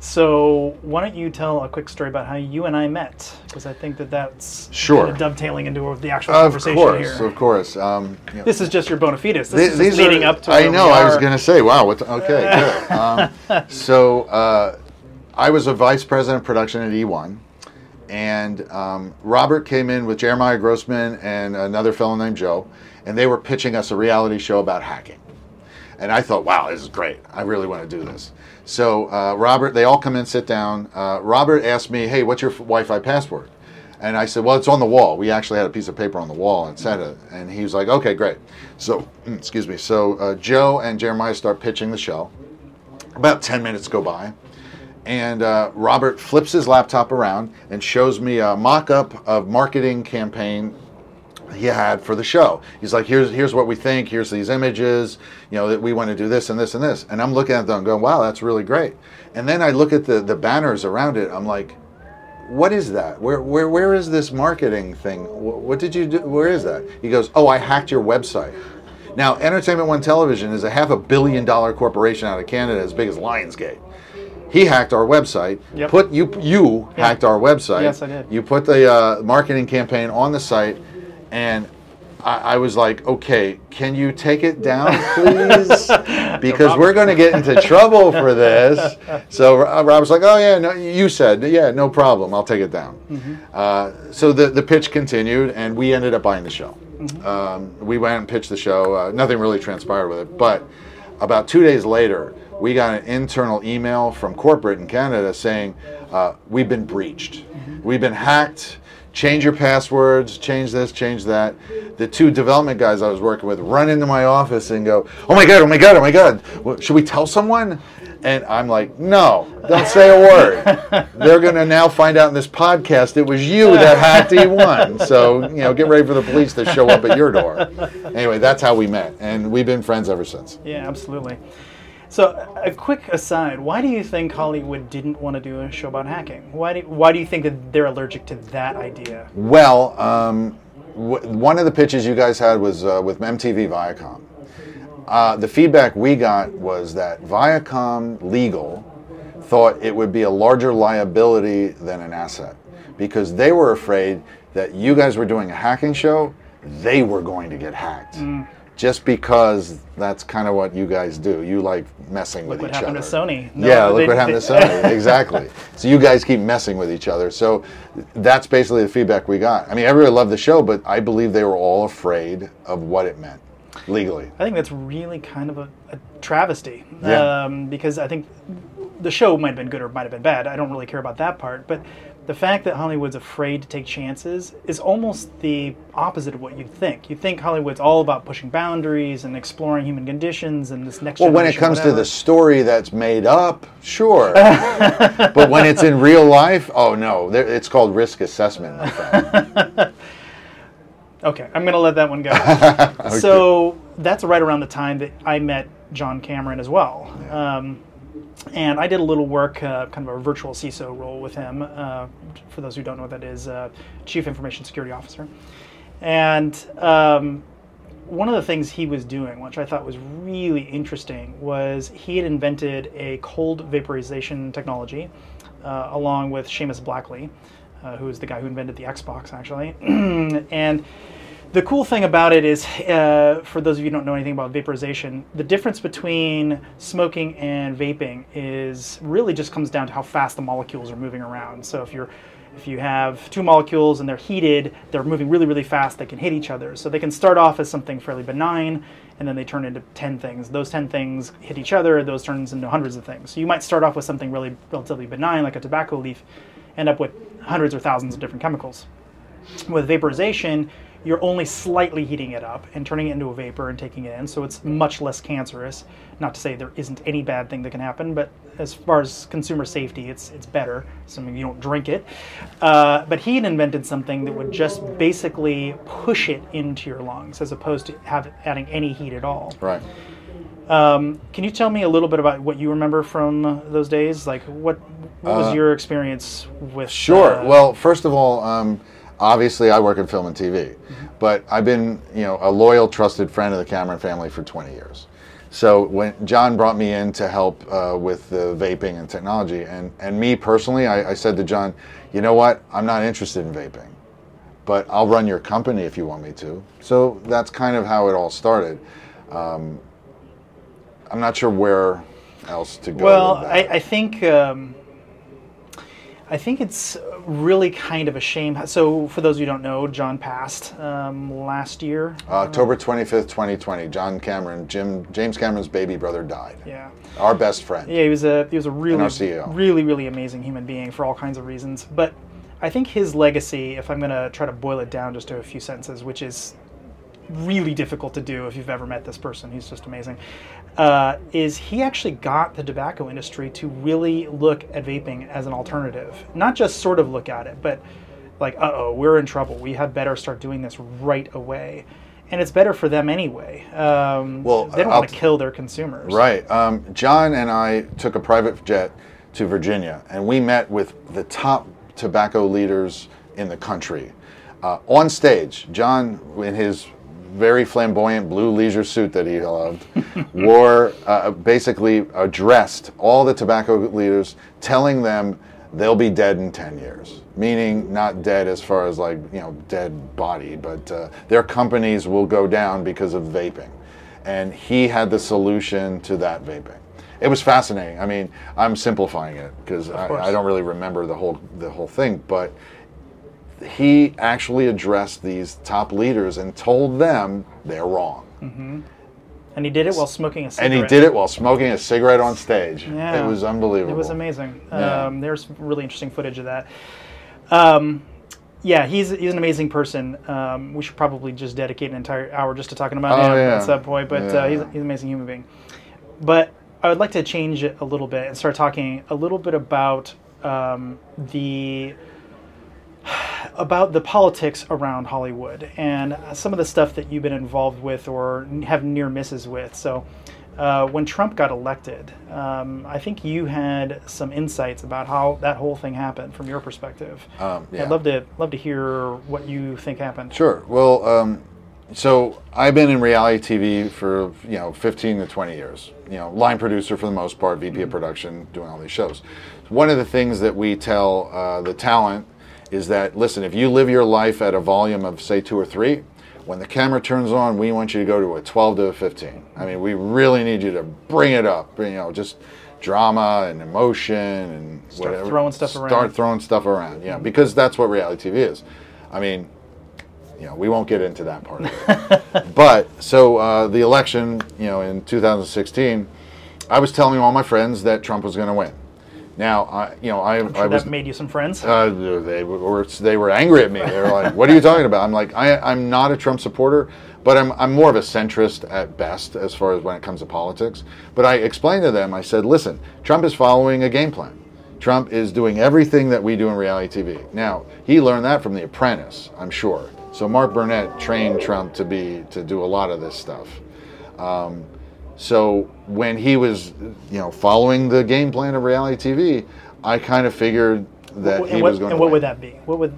So why don't you tell a quick story about how you and I met? Because I think that that's sure kind of dovetailing into the actual of conversation course, here. Of course, um, you know. This is just your bona fides. This Th- is leading are, up to. I know. I was going to say, wow. What's, okay, good. Um, so uh, I was a vice president of production at E1 and um, Robert came in with Jeremiah Grossman and another fellow named Joe, and they were pitching us a reality show about hacking. And I thought, wow, this is great. I really want to do this. So uh, Robert, they all come in, sit down. Uh, Robert asked me, hey, what's your Wi-Fi password? And I said, well, it's on the wall. We actually had a piece of paper on the wall and said it. And he was like, okay, great. So, excuse me. So uh, Joe and Jeremiah start pitching the show. About 10 minutes go by and uh, Robert flips his laptop around and shows me a mock-up of marketing campaign he had for the show. He's like, here's here's what we think. Here's these images. You know that we want to do this and this and this. And I'm looking at them, going, wow, that's really great. And then I look at the the banners around it. I'm like, what is that? Where where where is this marketing thing? What did you do? Where is that? He goes, oh, I hacked your website. Now, Entertainment One Television is a half a billion dollar corporation out of Canada, as big as Lionsgate he hacked our website. Yep. Put you you Yeah. hacked our website. Yes, I did. You put the uh, marketing campaign on the site, and I, I was like, okay, can you take it down, please? because we're going to get into trouble for this. So Rob was like, oh yeah, no, you said, yeah, no problem, I'll take it down. Mm-hmm. Uh, so the the pitch continued, and we ended up buying the show. Mm-hmm. Um, we went and pitched the show. Uh, nothing really transpired with it, but about two days later, we got an internal email from corporate in Canada saying uh, we've been breached, we've been hacked. Change your passwords, change this, change that. The two development guys I was working with run into my office and go, "Oh my god, oh my god, oh my god! Should we tell someone?" And I'm like, "No, don't say a word. They're gonna now find out in this podcast it was you that hacked E1. So you know, get ready for the police to show up at your door." Anyway, that's how we met, and we've been friends ever since. Yeah, absolutely. So, a quick aside: Why do you think Hollywood didn't want to do a show about hacking? Why do Why do you think that they're allergic to that idea? Well, um, w- one of the pitches you guys had was uh, with MTV Viacom. Uh, the feedback we got was that Viacom Legal thought it would be a larger liability than an asset because they were afraid that you guys were doing a hacking show, they were going to get hacked. Just because that's kind of what you guys do. You like messing with each other. Look What happened to Sony? No, yeah, look they- what happened they- to Sony. exactly. So you guys keep messing with each other. So that's basically the feedback we got. I mean, everybody loved the show, but I believe they were all afraid of what it meant legally. I think that's really kind of a, a travesty. Yeah. Um, because I think the show might have been good or might have been bad. I don't really care about that part. But the fact that Hollywood's afraid to take chances is almost the opposite of what you'd think. You think Hollywood's all about pushing boundaries and exploring human conditions and this next Well, when it comes to the story that's made up, sure. but when it's in real life, oh no, it's called risk assessment, my friend. Okay, I'm going to let that one go. So that's right around the time that I met John Cameron as well. Um, and I did a little work, uh, kind of a virtual CISO role with him. Uh, for those who don't know what that is, uh, Chief Information Security Officer. And um, one of the things he was doing, which I thought was really interesting, was he had invented a cold vaporization technology uh, along with Seamus Blackley, uh, who is the guy who invented the Xbox, actually. and the cool thing about it is, uh, for those of you who don't know anything about vaporization, the difference between smoking and vaping is really just comes down to how fast the molecules are moving around. So if you're if you have two molecules and they're heated, they're moving really, really fast, they can hit each other. So they can start off as something fairly benign, and then they turn into 10 things. Those 10 things hit each other, those turns into hundreds of things. So you might start off with something really relatively benign, like a tobacco leaf, end up with hundreds or thousands of different chemicals. With vaporization, you're only slightly heating it up and turning it into a vapor and taking it in, so it's much less cancerous. Not to say there isn't any bad thing that can happen, but as far as consumer safety, it's it's better. Assuming you don't drink it. Uh, but he had invented something that would just basically push it into your lungs, as opposed to have adding any heat at all. right. Um, can you tell me a little bit about what you remember from uh, those days? Like, what what was your experience with? Sure. uh, well, first of all, um, obviously I work in film and TV, but I've been, you know, a loyal, trusted friend of the Cameron family for 20 years. So when John brought me in to help uh, with the vaping and technology, and, and me personally, I, I said to John, you know what, I'm not interested in vaping, but I'll run your company if you want me to. So that's kind of how it all started. Um, I'm not sure where else to go. Well, I. I think um, I think it's really kind of a shame. So, for those of you who don't know, John passed um, last year. October 25th, 2020, John Cameron, Jim James Cameron's baby brother died. Yeah, Our best friend. yeah, he was a he was a really really really amazing human being for all kinds of reasons. But I think his legacy, if I'm going to try to boil it down just to a few sentences, which is really difficult to do if you've ever met this person. He's just amazing. Uh, is he actually got the tobacco industry to really look at vaping as an alternative? Not just sort of look at it, but like, uh oh, we're in trouble. We had better start doing this right away. And it's better for them anyway. Um, Well, they don't want to kill their consumers. Right. Um, John and I took a private jet to Virginia, and we met with the top tobacco leaders in the country. Uh, on stage, John, in his very flamboyant blue leisure suit that he loved, wore uh, basically addressed all the tobacco leaders, telling them they'll be dead in 10 years. Meaning, not dead as far as like, you know, dead body, but uh, their companies will go down because of vaping. And he had the solution to that vaping. It was fascinating. I mean, I'm simplifying it because I. I don't really remember the whole the whole thing, but he actually addressed these top leaders and told them they're wrong. And he did it while smoking a cigarette. And he did it while smoking a cigarette on stage. Yeah. It was unbelievable. It was amazing. Yeah. Um, there's really interesting footage of that. Um, yeah, he's he's an amazing person. Um, we should probably just dedicate an entire hour just to talking about Oh, him yeah. at some point. But uh, he's, he's an amazing human being. But I would like to change it a little bit and start talking a little bit about um, the about the politics around Hollywood and some of the stuff that you've been involved with or have near misses with. So, uh, when Trump got elected, um, I think you had some insights about how that whole thing happened from your perspective. Um, yeah. I'd love to love to hear what you think happened. Sure. Well, um, so I've been in reality TV for you know 15 to 20 years. You know, line producer for the most part, VP of production, doing all these shows. One of the things that we tell uh, the talent is that listen, if you live your life at a volume of say two or three, when the camera turns on, we want you to go to a 12 to a 15. I mean, we really need you to bring it up. You know, just drama and emotion and whatever. Start whatever. throwing stuff Start around. Start throwing stuff around. Yeah, because that's what reality TV is. I mean, you know, we won't get into that part of it. but so uh, the election, you know, in 2016, I was telling all my friends that Trump was going to win. Now, I, you know, I, I'm sure I was that made you some friends. uh, they were they were angry at me. They were like, "What are you talking about?" I'm like, I, "I'm not a Trump supporter, but I'm I'm more of a centrist at best as far as when it comes to politics." But I explained to them. I said, "Listen, Trump is following a game plan. Trump is doing everything that we do in reality TV. Now, he learned that from The Apprentice, I'm sure. So Mark Burnett trained Trump to be to do a lot of this stuff. Um, so when he was, you know, following the game plan of reality TV, I kind of figured that and he what, was going and to what win. would that be? What would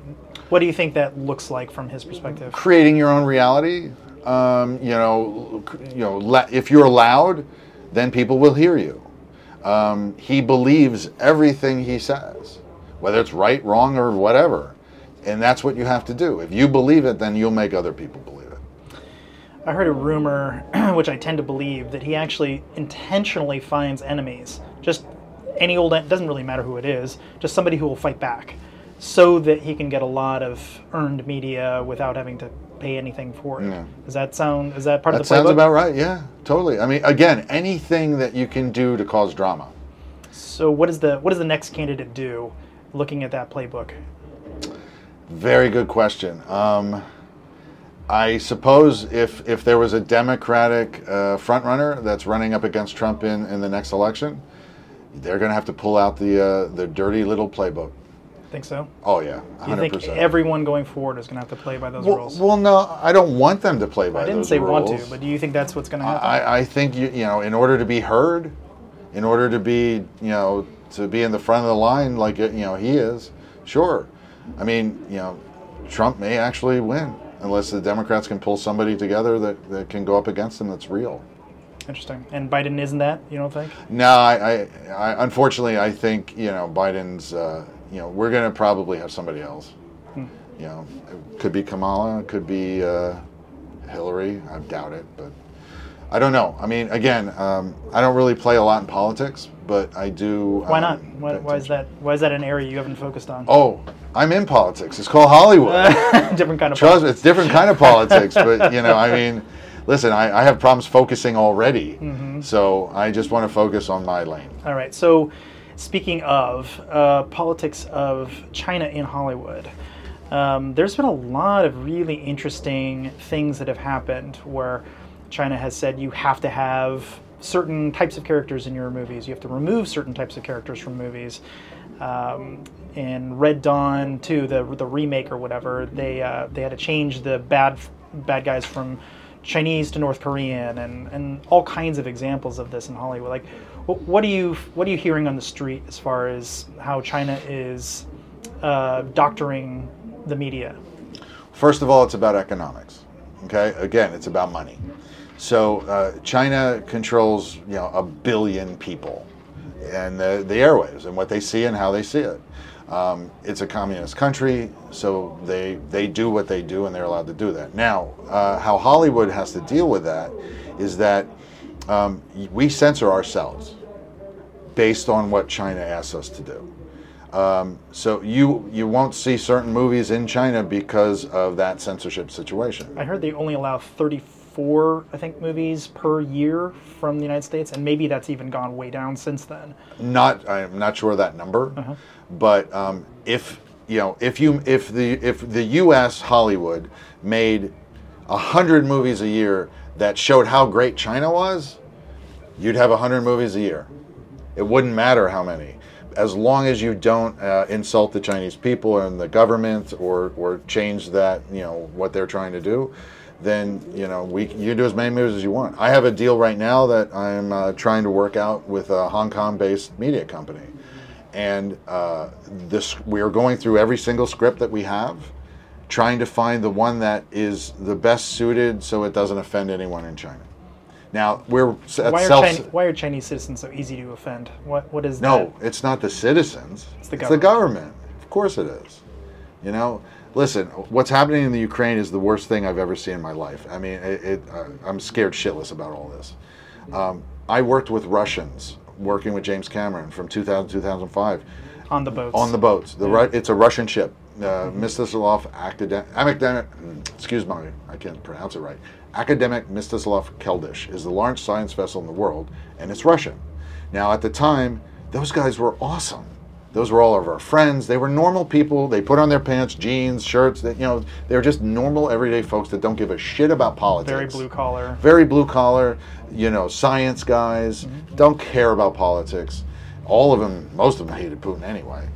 what do you think that looks like from his perspective? creating your own reality. Um, you know, you know, if you're loud, then people will hear you. Um, he believes everything he says, whether it's right, wrong, or whatever, and that's what you have to do. If you believe it, then you'll make other people believe it. I heard a rumor, which I tend to believe, that he actually intentionally finds enemies. Just any old, doesn't really matter who it is, just somebody who will fight back, so that he can get a lot of earned media without having to pay anything for it. Yeah. Does that sound? Is that part That of the playbook? That sounds about right. Yeah, totally. I mean, again, anything that you can do to cause drama. so what does the what does the next candidate do? Looking at that playbook, Very good question. Um, I suppose if if there was a Democratic uh, frontrunner that's running up against Trump in, in the next election, they're going to have to pull out the uh, the dirty little playbook. think so? Oh yeah, Do you hundred think everyone going forward is going to have to play by those Well, rules? well, no, I don't want them to play by I didn't say rules. want to, but do you think that's what's going to happen? I, I think you you know in order to be heard, in order to be you know to be in the front of the line like you know he is, sure. I mean you know Trump may actually win unless the Democrats can pull somebody together that, that can go up against him that's real. Interesting. And Biden isn't that? You don't think? No, I, I, I unfortunately I think you know Biden's uh, you know we're going to probably have somebody else. Hmm. You know, it could be Kamala, it could be uh, Hillary. I doubt it, but I don't know. I mean, again, um, I don't really play a lot in politics, but I do. Why um, not? Why, why is that? Why is that an area you haven't focused on? Oh, I'm in politics. It's called Hollywood. Different kind of. Trust me, it's different kind of politics, but you know, I mean, listen, I, I have problems focusing already, Mm-hmm. so I just want to focus on my lane. All right. So, speaking of uh, politics of China in Hollywood, um, there's been a lot of really interesting things that have happened where China has said you have to have certain types of characters in your movies. You have to remove certain types of characters from movies. Um, in Red Dawn 2, the the remake or whatever, they uh, they had to change the bad bad guys from Chinese to North Korean, and, and all kinds of examples of this in Hollywood. Like, what are you what are you hearing on the street as far as how China is uh, doctoring the media? First of all, it's about economics. Okay, again, it's about money. So uh, China controls, you know, a billion people, and the, the airwaves and what they see and how they see it. Um, it's a communist country, so they they do what they do, and they're allowed to do that. Now, uh, how Hollywood has to deal with that is that um, we censor ourselves based on what China asks us to do. Um, so you you won't see certain movies in China because of that censorship situation. I heard they only allow 34, I think, movies per year from the United States, and maybe that's even gone way down since then. Not I'm not sure of that number, Uh-huh. but um, if you know if you if the if the U.S. Hollywood made a hundred movies a year that showed how great China was, you'd have a hundred movies a year. It wouldn't matter how many, as long as you don't uh, insult the Chinese people and the government or or change that you know what they're trying to do. Then you know we you do as many movies as you want. I have a deal right now that I'm uh, trying to work out with a Hong Kong-based media company, and uh, this we are going through every single script that we have, trying to find the one that is the best suited so it doesn't offend anyone in China. Now we're at Why are, why are Chinese citizens so easy to offend? What what is No, it's not the citizens. It's the the government. Of course it is. You know, listen, what's happening in the Ukraine is the worst thing I've ever seen in my life. I mean, it, it, uh, I'm scared shitless about all this. Um, I worked with Russians, working with James Cameron from 2000 2005 on the boats? on the boats. The Ru- it's a Russian ship. Uh, Mstislav Academic, academic, excuse me, I can't pronounce it right. Academic Mstislav Keldysh is the largest science vessel in the world, and it's Russian. Now, at the time, those guys were awesome. Those were all of our friends. They were normal people. They put on their pants, jeans, shirts. That you know, they were just normal, everyday folks that don't give a shit about politics Very blue collar. very blue collar, you know, science guys, don't care about politics. All of them, most of them hated Putin anyway.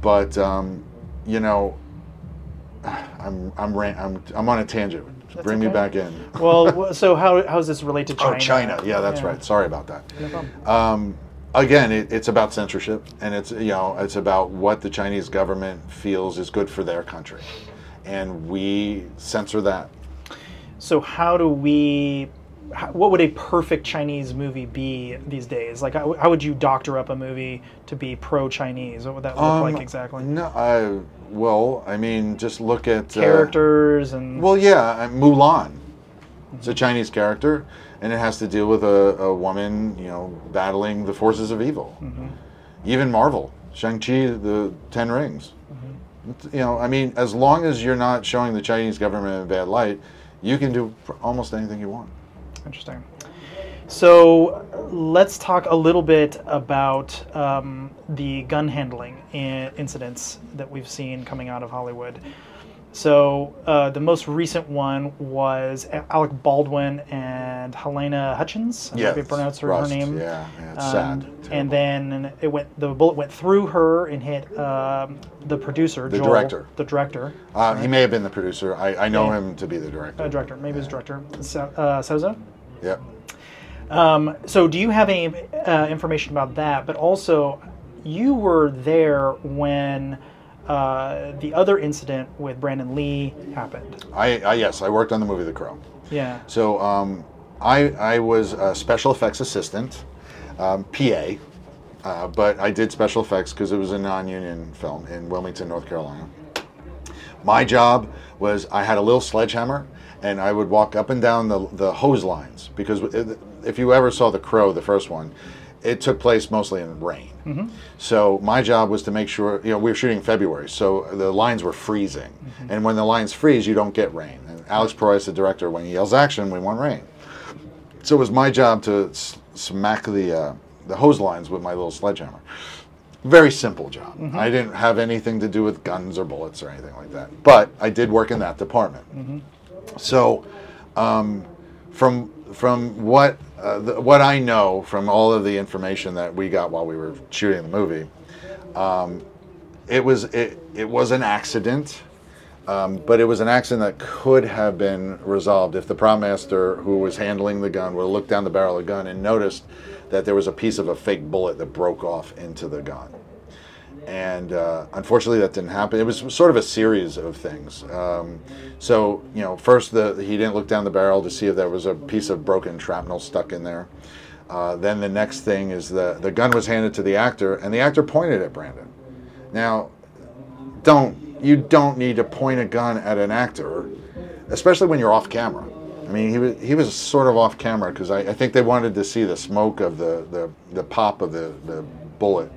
But um, you know, I'm I'm I'm I'm on a tangent. Bring me back in. well, so how, how does this relate to China? Oh, China. Yeah, that's right. Sorry about that. No problem. Um, again, it, it's about censorship, and it's you know it's about what the Chinese government feels is good for their country, and we censor that. So how do we? What would a perfect Chinese movie be these days? Like, how, how would you doctor up a movie to be pro-Chinese? What would that look Um, like exactly? No, I well, I mean, just look at uh, Characters and Well, yeah, uh, Mulan. It's a Chinese character, and it has to deal with a, a woman, you know, battling the forces of evil. Even Marvel, Shang-Chi, the Ten Rings. It's- You know, I mean, as long as you're not showing the Chinese government in a bad light, you can do almost anything you want. Interesting. So let's talk a little bit about um, the gun handling in incidents that we've seen coming out of Hollywood. So uh, the most recent one was Alec Baldwin and Helena Hutchins. I don't if you pronounce her, her name. Yeah, yeah it's Um, sad. and then it went. The bullet went through her and hit um, the producer, The Joel, director. the director, uh, he may have been the producer. I, I know Yeah. him to be the director. uh, director, maybe it was director, so, uh, Souza. Yeah. Um, so, do you have any uh, information about that? But also, you were there when uh, the other incident with Brandon Lee happened. I, I yes, I worked on the movie The Crow. Yeah. So um, I, I was a special effects assistant, um, PA, uh, but I did special effects because it was a non-union film in Wilmington, North Carolina. My job was I had a little sledgehammer and I would walk up and down the, the hose lines because if you ever saw The Crow, the first one, it took place mostly in rain. So my job was to make sure, you know, we were shooting in February, so the lines were freezing. And when the lines freeze, you don't get rain. And Alex Proyas, the director, when he yells action, we want rain. So it was my job to smack the uh, the hose lines with my little sledgehammer. Very simple job. I didn't have anything to do with guns or bullets or anything like that. But I did work in that department. So, um, from from what uh, the, what I know from all of the information that we got while we were shooting the movie, um, it was it, it was an accident. Um, but it was an accident that could have been resolved if the prop master who was handling the gun would have looked down the barrel of the gun and noticed that there was a piece of a fake bullet that broke off into the gun. And uh, unfortunately that didn't happen. It was sort of a series of things. Um, so you know, first the he didn't look down the barrel to see if there was a piece of broken shrapnel stuck in there. Uh, then the next thing is the the gun was handed to the actor, and the actor pointed at Brandon. Now, don't you don't need to point a gun at an actor, especially when you're off camera. I mean, he was he was sort of off camera because I, I, think they wanted to see the smoke of the the, the pop of the, the bullet,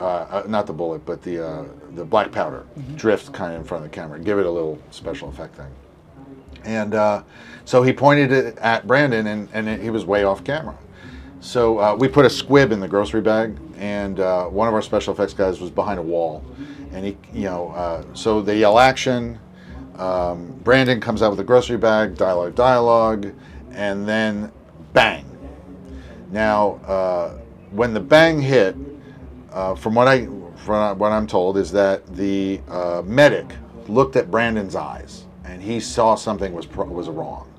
uh, uh, not the bullet, but the uh, the black powder mm-hmm. drift kind of in front of the camera, give it a little special effect thing. And uh, so he pointed it at Brandon, and, and it, he was way off camera. So uh, we put a squib in the grocery bag, and uh, one of our special effects guys was behind a wall, and he, you know, uh, so they yell action. Um, Brandon comes out with a grocery bag, dialogue, dialogue, and then bang. Now, uh, when the bang hit, uh, from what I from what I'm told, is that the uh, medic looked at Brandon's eyes and he saw something was was wrong.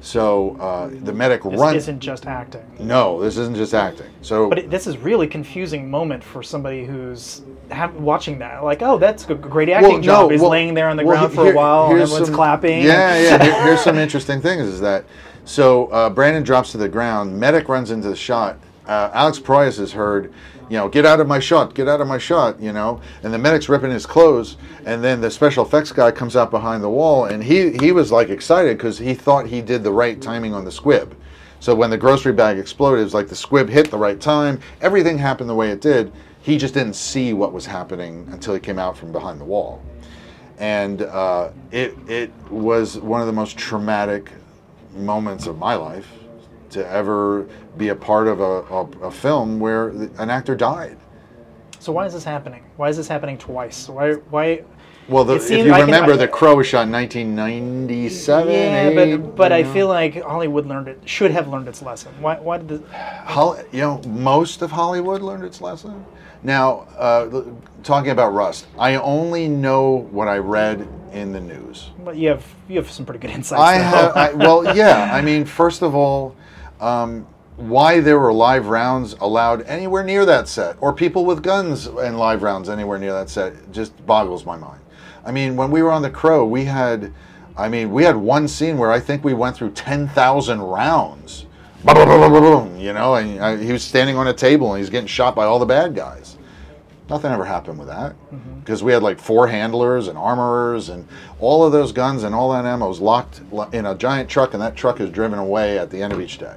So uh, the medic this runs. This isn't just acting. No, this isn't just acting. So, but it, this is really confusing moment for somebody who's have, watching that. Like, oh, that's a great acting well, job. No, He's well, laying there on the well, ground for a while, and everyone's some, clapping. Yeah, yeah. Here, here's some interesting things: is that so uh, Brandon drops to the ground. Medic runs into the shot. Uh, Alex Proyas has heard you know, get out of my shot, get out of my shot, you know. And the medic's ripping his clothes, and then the special effects guy comes out behind the wall, and he he was like excited because he thought he did the right timing on the squib. So when the grocery bag exploded, it was like the squib hit the right time. Everything happened the way it did. He just didn't see what was happening until he came out from behind the wall, and uh, it it was one of the most traumatic moments of my life to ever be a part of a, a, a, film where an actor died. So why is this happening? Why is this happening twice? Why? Why? Well, the, if you remember, The Crow was shot in 1997. Yeah, but but I feel like Hollywood learned it should have learned its lesson. Why? Why did the? Holly, you know, most of Hollywood learned its lesson. Now, uh, talking about Rust, I only know what I read in the news. But you have you have some pretty good insights. I have. I, well, yeah. I mean, first of all, um, why there were live rounds allowed anywhere near that set, or people with guns and live rounds anywhere near that set, just boggles my mind. I mean, when we were on The Crow, we had, I mean, we had one scene where I think we went through 10,000 rounds. You know, and I, he was standing on a table and he's getting shot by all the bad guys. Nothing ever happened with that because mm-hmm. we had like four handlers and armorers and all of those guns and all that ammo was locked in a giant truck, and that truck is driven away at the end of each day.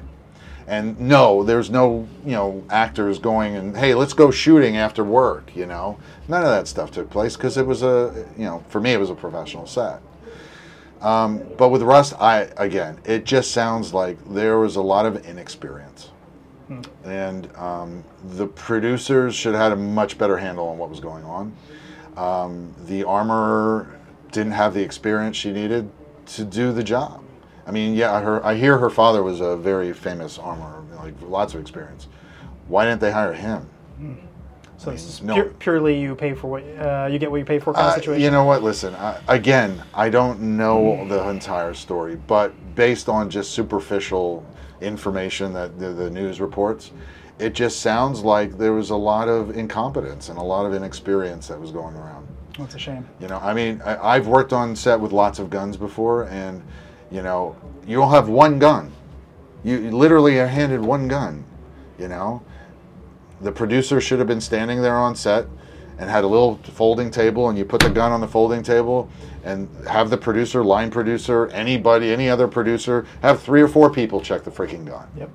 And no, there's no, you know, actors going and, hey, let's go shooting after work, you know. None of that stuff took place because it was a, you know, for me, it was a professional set. Um, but with Rust, I, again, it just sounds like there was a lot of inexperience. Hmm. And um, the producers should have had a much better handle on what was going on. Um, the armor didn't have the experience she needed to do the job. I mean, yeah, her, I hear her father was a very famous armorer, like lots of experience. Why didn't they hire him? Hmm. So I mean, it's no. purely you pay for what uh, you get what you pay for kind of situation. You know what? Listen, I, again, I don't know hmm. the entire story, but based on just superficial information that the, the news reports, it just sounds like there was a lot of incompetence and a lot of inexperience that was going around. That's a shame. You know, I mean, I, I've worked on set with lots of guns before, and you know, you'll have one gun. You literally are handed one gun. You know, the producer should have been standing there on set and had a little folding table, and you put the gun on the folding table, and have the producer, line producer, anybody, any other producer, have three or four people check the freaking gun. Yep.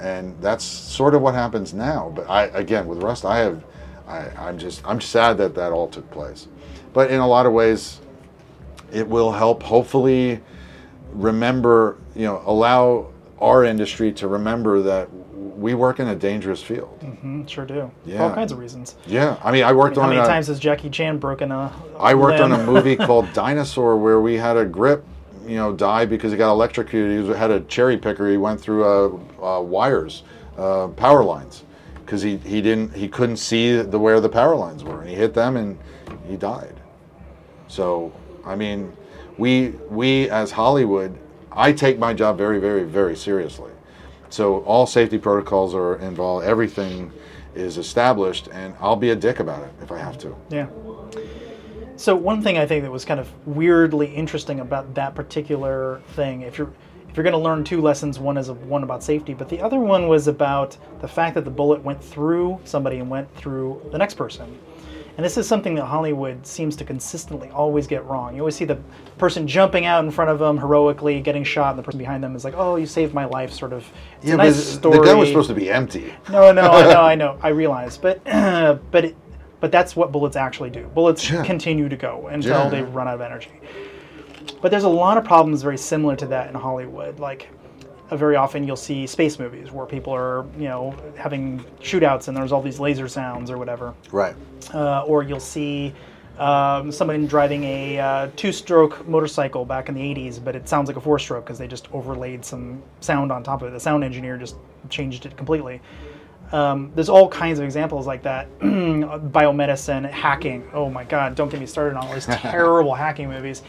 And that's sort of what happens now. But I, again, with Rust, I have, I, I'm just, I'm sad that that all took place. But in a lot of ways, it will help. Hopefully, remember, you know, allow our industry to remember that we work in a dangerous field. Mm-hmm, sure do. Yeah. For all kinds of reasons. Yeah. I mean, I worked I mean, on How many a, times has Jackie Chan broken a. I worked limb? on a movie called Dinosaur where we had a grip, you know, die because he got electrocuted. He had a cherry picker. He went through uh, uh, wires, uh, power lines, because he, he didn't he couldn't see the where the power lines were, and he hit them and he died. So I mean, we we as Hollywood, I take my job very very very seriously. So all safety protocols are involved. Everything is established, and I'll be a dick about it if I have to. Yeah. So one thing I think that was kind of weirdly interesting about that particular thing, if you're if you're going to learn two lessons, one is one about safety, but the other one was about the fact that the bullet went through somebody and went through the next person. And this is something that Hollywood seems to consistently always get wrong. You always see the person jumping out in front of them heroically, getting shot, and the person behind them is like, "Oh, you saved my life," sort of. It's Yeah, a but nice story. the gun was supposed to be empty. No, no, I know, I know, I realize, but but it, but that's what bullets actually do. Bullets Yeah. continue to go until Yeah. they run out of energy. But there's a lot of problems very similar to that in Hollywood. Like, uh, very often you'll see space movies where people are, you know, having shootouts and there's all these laser sounds or whatever. Right. Uh, or you'll see um, somebody driving a uh, two-stroke motorcycle back in the 80s, but it sounds like a four-stroke because they just overlaid some sound on top of it. The sound engineer just changed it completely. Um, there's all kinds of examples like that. Biomedicine, hacking. Oh my God! Don't get me started on all these terrible hacking movies.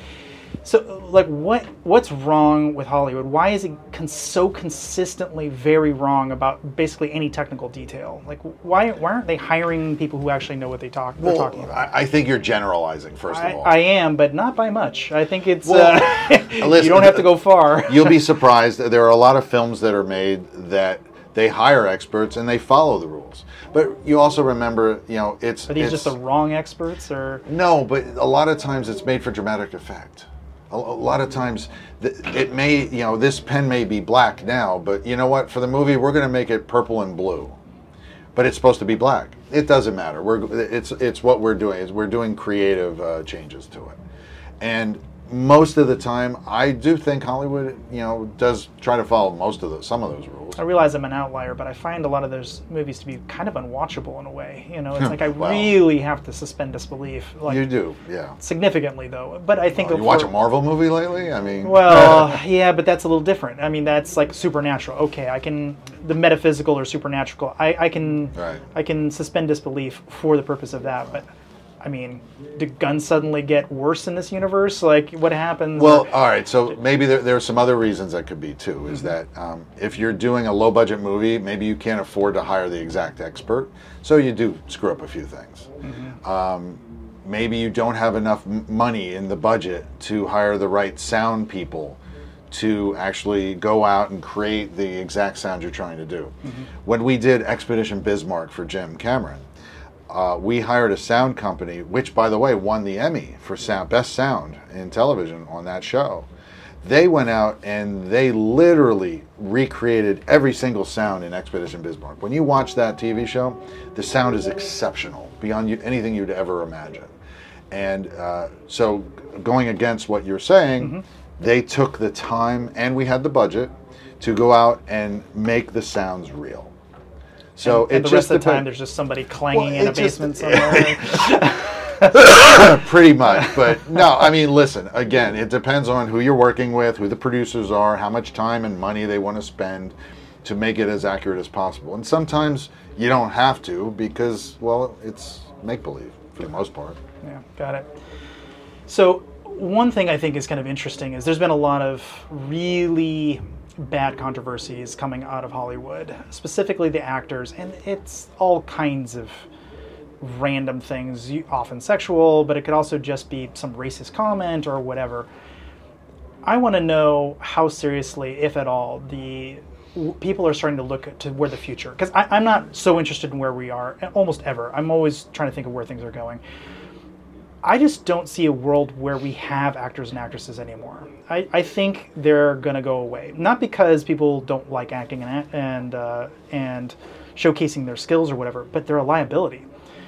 So, like, what what's wrong with Hollywood? Why is it con- so consistently very wrong about basically any technical detail? Like, why why aren't they hiring people who actually know what they talk they're talking about? I, I think you're generalizing, first I, of all. I am, but not by much. I think it's Well, uh, you don't have to go far. You'll be surprised. There are a lot of films that are made that they hire experts and they follow the rules. But you also remember, you know, it's Are these it's, just the wrong experts, or no, but a lot of times it's made for dramatic effect. A, lot of times it may, you know, this pen may be black now, but you know what? For the movie, we're going to make it purple and blue. But it's supposed to be black. It doesn't matter. We're it's it's what we're doing. Is we're doing creative uh, changes to it, and most of the time, I do think Hollywood, you know, does try to follow most of the some of those rules. I realize I'm an outlier, but I find a lot of those movies to be kind of unwatchable in a way. You know, it's like I Well. really have to suspend disbelief, like You do, yeah. significantly though. But I think You watch a Marvel movie lately? I mean, Well, yeah, but that's a little different. I mean, that's like supernatural. Okay, I can the metaphysical or supernatural. I, I can Right. I can suspend disbelief for the purpose of that. But I mean, do guns suddenly get worse in this universe? Like, what happens? Well, all right. So maybe there, there are some other reasons that could be too. Is Mm-hmm. that um, if you're doing a low budget movie, maybe you can't afford to hire the exact expert, so you do screw up a few things. Mm-hmm. Um, maybe you don't have enough m- money in the budget to hire the right sound people to actually go out and create the exact sound you're trying to do. Mm-hmm. When we did Expedition Bismarck for Jim Cameron, uh, we hired a sound company, which, by the way, won the Emmy for sound, best sound in television on that show. They went out and they literally recreated every single sound in Expedition Bismarck. When you watch that TV show, the sound is exceptional beyond you, anything you'd ever imagine. And uh, so, going against what you're saying, they took the time and we had the budget to go out and make the sounds real. So and it the just rest of the time, there's just somebody clanging Well, in a just- basement somewhere. pretty much but no i mean listen again it depends on who you're working with who the producers are how much time and money they want to spend to make it as accurate as possible and sometimes you don't have to because well it's make believe for the most part Yeah, got it. So, one thing I think is kind of interesting is there's been a lot of really bad controversies coming out of Hollywood, specifically the actors, and it's all kinds of random things, often sexual, but it could also just be some racist comment or whatever. I want to know how seriously, if at all, the people are starting to look to where the future. Because I'm not so interested in where we are almost ever. I'm always trying to think of where things are going. I just don't see a world where we have actors and actresses anymore. I, I think they're to go away. Not because people don't like acting and and uh, and showcasing their skills or whatever, but they're a liability.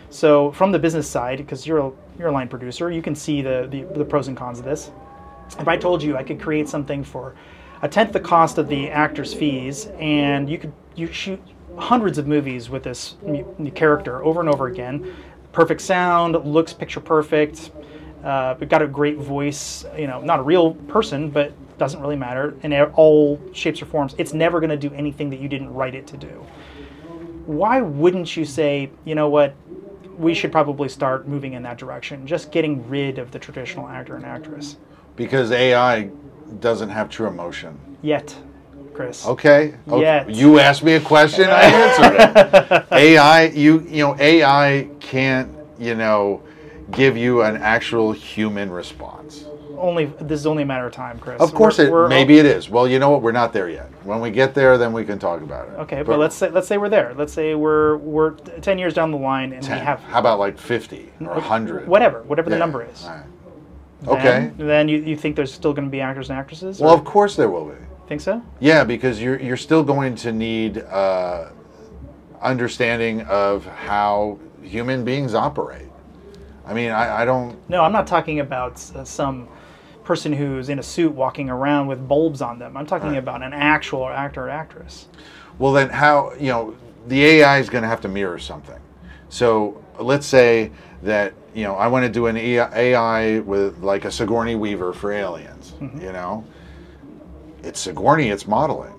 So from the business side, because you're a, you're a line producer, you can see the, the the pros and cons of this. If I told you I could create something for a tenth the cost of the actor's fees, and you could you shoot hundreds of movies with this character over and over again, perfect sound, looks picture perfect, uh, but got a great voice. You know, not a real person, but doesn't really matter in all shapes or forms. It's never going to do anything that you didn't write it to do. Why wouldn't you say, you know what? We should probably start moving in that direction, just getting rid of the traditional actor and actress. because ai doesn't have true emotion Yet, Chris. Okay. okay. Yet. You asked me a question, I answered it. AI, you you know, AI can't, you know, give you an actual human response. Only this is only a matter of time, Chris. Of course, We're- it we're- maybe it is. Well, you know what? We're not there yet. When we get there, then we can talk about it. Okay, but, let's say let's say we're there. Let's say we're we're ten years down the line and 10. we have How about like fifty or hundred? whatever whatever the number is. Okay. Then, then you, you think there's still going to be actors and actresses? Well, or- of course there will be. Think so? Yeah, because you're you're still going to need uh, understanding of how human beings operate. I mean, I, I don't. No, I'm not talking about uh, some person who's in a suit walking around with bulbs on them. I'm talking Right. about an actual actor or actress. Well, then how you know the AI is going to have to mirror something. So let's say that you know I want to do an AI with like a Sigourney Weaver for aliens. Mm-hmm. You know, it's Sigourney, it's modeling.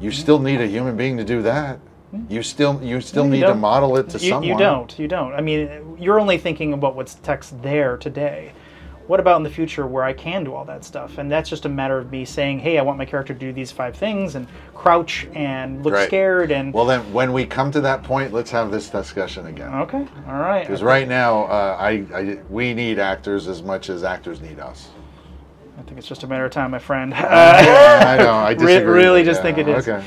You still need a human being to do that. You still you still. You need to model it to You, someone. you don't. You don't. I mean, you're only thinking about what's text there today. What about in the future where I can do all that stuff? And that's just a matter of me saying, hey, I want my character to do these five things and crouch and look Right. scared and. Well, then when we come to that point, let's have this discussion again. okay, all right. Because right now, uh, I, I we need actors as much as actors need us. I think it's just a matter of time, my friend. I know. I Re- disagree. really just yeah, think it is. Okay.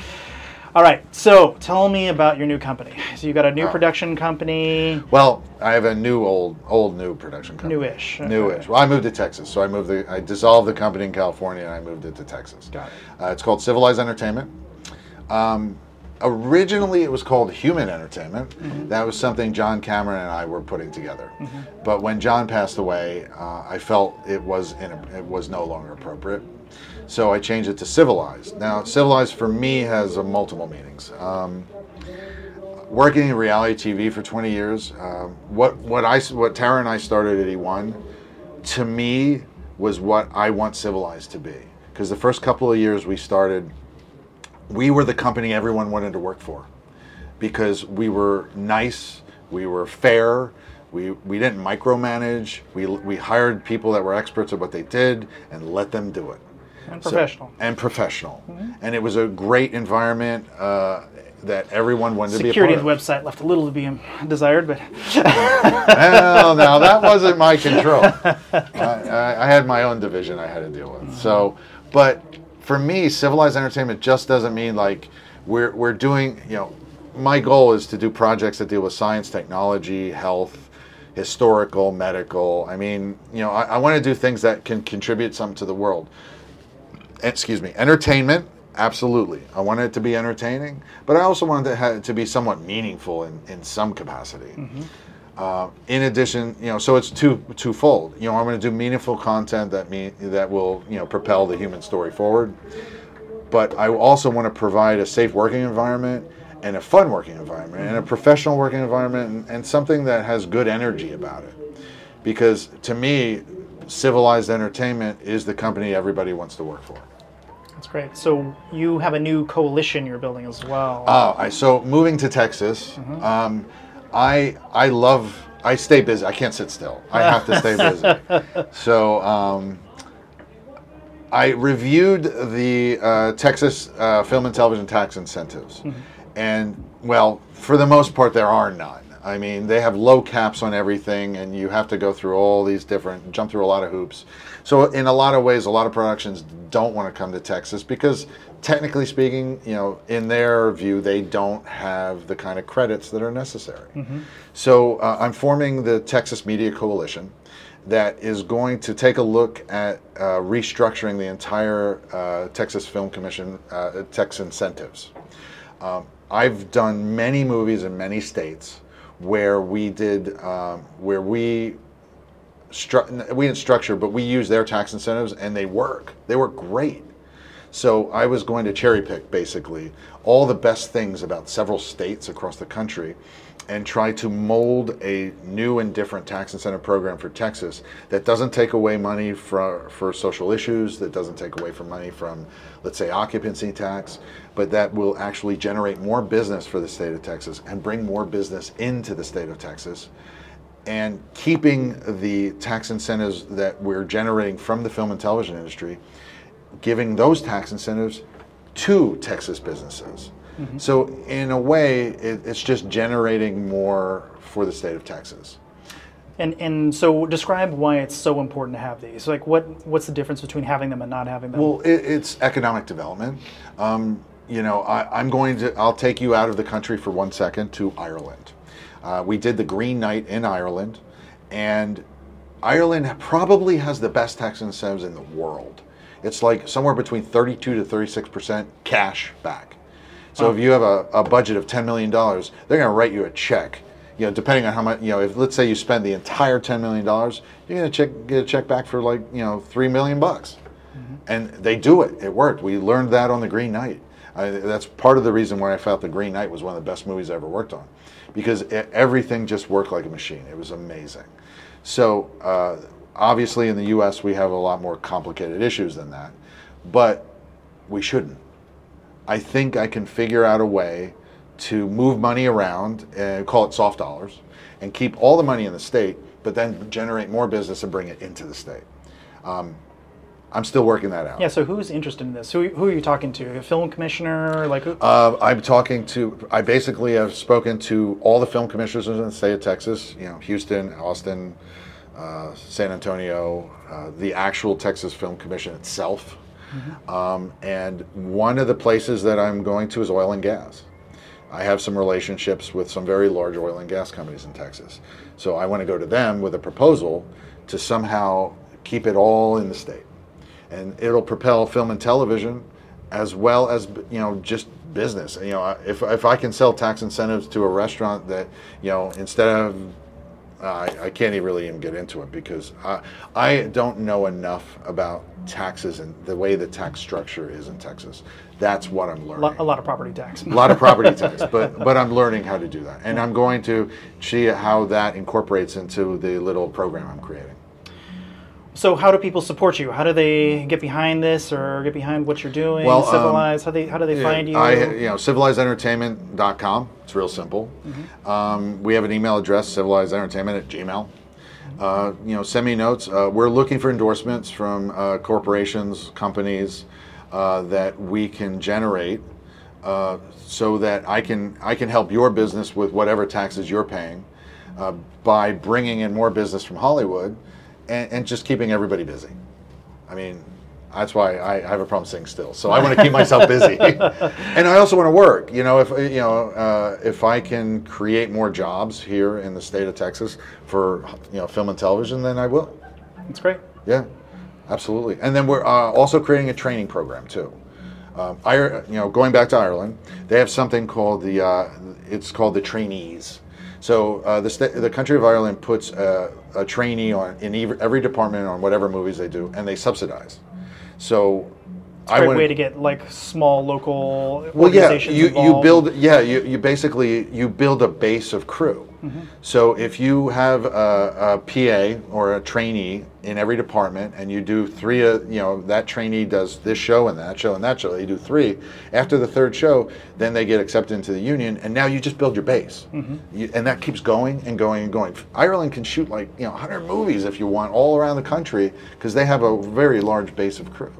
All right, so tell me about your new company. So you got a new Oh. production company, Well, I have a new old old new production company. newish. okay. Newish. Well, I moved to Texas, so I moved the I dissolved the company in California and I moved it to Texas. Got it. Uh, it's called Civilized Entertainment. Um, originally, it was called Human Entertainment. Mm-hmm. That was something John Cameron and I were putting together. But when John passed away, uh, I felt it was in it was no longer appropriate. So I changed it to Civilized. Now, Civilized for me has uh, multiple meanings. Um, working in reality TV for 20 years, um, what what I what Tara and I started at E1, to me was what I want Civilized to be. Because the first couple of years we started, we were the company everyone wanted to work for, because we were nice, we were fair. We, we didn't micromanage. We, we hired people that were experts at what they did and let them do it And So- professional. and professional. And it was a great environment uh, that everyone wanted Security to be a part the part website left a little to be desired, but of. well, now that wasn't my control. I, I, I had my own division I had to deal with. So, but for me, civilized entertainment just doesn't mean like we're we're doing. You know, my goal is to do projects that deal with science, technology, health. Historical, medical. I mean, you know, I, I want to do things that can contribute something to the world. excuse me, entertainment. Absolutely, I want it to be entertaining, but I also want it to, to be somewhat meaningful in, in some capacity. Mm-hmm. Uh, in addition, you know, so it's two twofold. You know, I'm going to do meaningful content that mean that will you know propel the human story forward, but I also want to provide a safe working environment and a fun working environment and a professional working environment and, and something that has good energy about it. Because to me, civilized entertainment is the company everybody wants to work for. that's great. So you have a new coalition you're building as well. Oh, I so moving to Texas. Um, I I love. I stay busy. I can't sit still. I have to stay busy. So um, I reviewed the uh, Texas uh, film and television tax incentives, and well, for the most part, there are none. I mean, they have low caps on everything, and you have to go through all these different, jump through a lot of hoops. So, in a lot of ways, a lot of productions don't want to come to Texas because, technically speaking, you know, in their view, they don't have the kind of credits that are necessary. So, uh, I'm forming the Texas Media Coalition that is going to take a look at uh, restructuring the entire uh, Texas Film Commission uh, tax incentives. Um, I've done many movies in many states where we did um, where we stru- we didn't structure, but we use their tax incentives and they work. They work great. So I was going to cherry pick basically all the best things about several states across the country and try to mold a new and different tax incentive program for Texas that doesn't take away money for, for social issues, that doesn't take away from money from, let's say, occupancy tax, but that will actually generate more business for the state of Texas and bring more business into the state of Texas. And keeping the tax incentives that we're generating from the film and television industry, giving those tax incentives to Texas businesses. So in a way, it, it's just generating more for the state of Texas. And and so describe why it's so important to have these. Like what what's the difference between having them and not having them? Well, it, it's economic development. Um, you know, I, I'm going to. I'll take you out of the country for one second to Ireland. Uh, we did the Green Knight in Ireland, and Ireland probably has the best tax incentives in the world. It's like somewhere between 32 to 36 percent cash back. So if you have a, a budget of 10 million dollars, they're going to write you a check. You know, depending on how much. You know, if let's say you spend the entire 10 million dollars, you're going to check get a check back for like you know three million bucks and they do it. It worked. We learned that on the Green Knight. I, that's part of the reason why I felt the Green Knight was one of the best movies I ever worked on, because e everything just worked like a machine. It was amazing. So uh, obviously, in the U.S., we have a lot more complicated issues than that, but we shouldn't. I think I can figure out a way to move money around and call it soft dollars and keep all the money in the state, but then generate more business and bring it into the state. Um, I'm still working that out. yeah. So who's interested in this? Who who are you talking to? A film commissioner? Like who? Uh, I'm talking to. I basically have spoken to all the film commissioners in the state of Texas. You know, Houston, Austin, uh, San Antonio, uh, the actual Texas Film Commission itself, um, and one of the places that I'm going to is oil and gas. I have some relationships with some very large oil and gas companies in Texas, so I want to go to them with a proposal to somehow keep it all in the state. And it'll propel film and television as well as you know just business. You know if, if i can sell tax incentives to a restaurant that you know instead of I, I can't even really even get into it because I, I don't know enough about taxes and the way the tax structure is in Texas. That's what I'm learning. A lot of property tax. A lot of property tax, but but I'm learning how to do that, and I'm going to see how that incorporates into the little program I'm creating. So how do people support you? How do they get behind this or get behind what you're doing? Well, um, how they how do they find you? I, you know, civilizedentertainment.com. It's real simple. Um, we have an email address, civilizedentertainment at gmail. Uh, you know, send me notes. Uh, we're looking for endorsements from uh, corporations, companies uh, that we can generate, uh, so that I can I can help your business with whatever taxes you're paying, uh, by bringing in more business from Hollywood, and, and just keeping everybody busy. I mean, that's why I, I have a problem sitting still. So I want to keep myself busy, and I also want to work. You know, if you know, uh, if I can create more jobs here in the state of Texas for you know film and television, then I will. That's great. Yeah, absolutely. And then we're uh, also creating a training program too. Um, I, you know, going back to Ireland, they have something called the uh, it's called the trainees. So uh, the sta- the country of Ireland puts a, a trainee on in ev- every department on whatever movies they do, and they subsidize. So I Great wanna- way to get like small local well, yeah, organizations you, you involved. build yeah you, you basically you build a base of crew. Mm-hmm. So if you have a, a PA or a trainee in every department, and you do three, uh, you know that trainee does this show and that show and that show. They do three. After the third show, then they get accepted into the union, and now you just build your base, Mm-hmm. you, and that keeps going and going and going. Ireland can shoot like you know 100 movies if you want all around the country because they have a very large base of crew.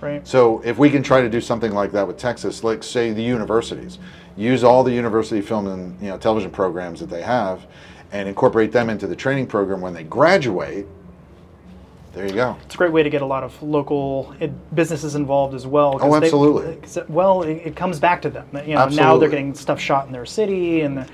Right. So if we can try to do something like that with Texas, like say the universities, use all the university film and you know television programs that they have, and incorporate them into the training program when they graduate. There you go. It's a great way to get a lot of local businesses involved as well. Oh, they- absolutely. it- well, it, it comes back to them. You know, now they're getting stuff shot in their city, and the,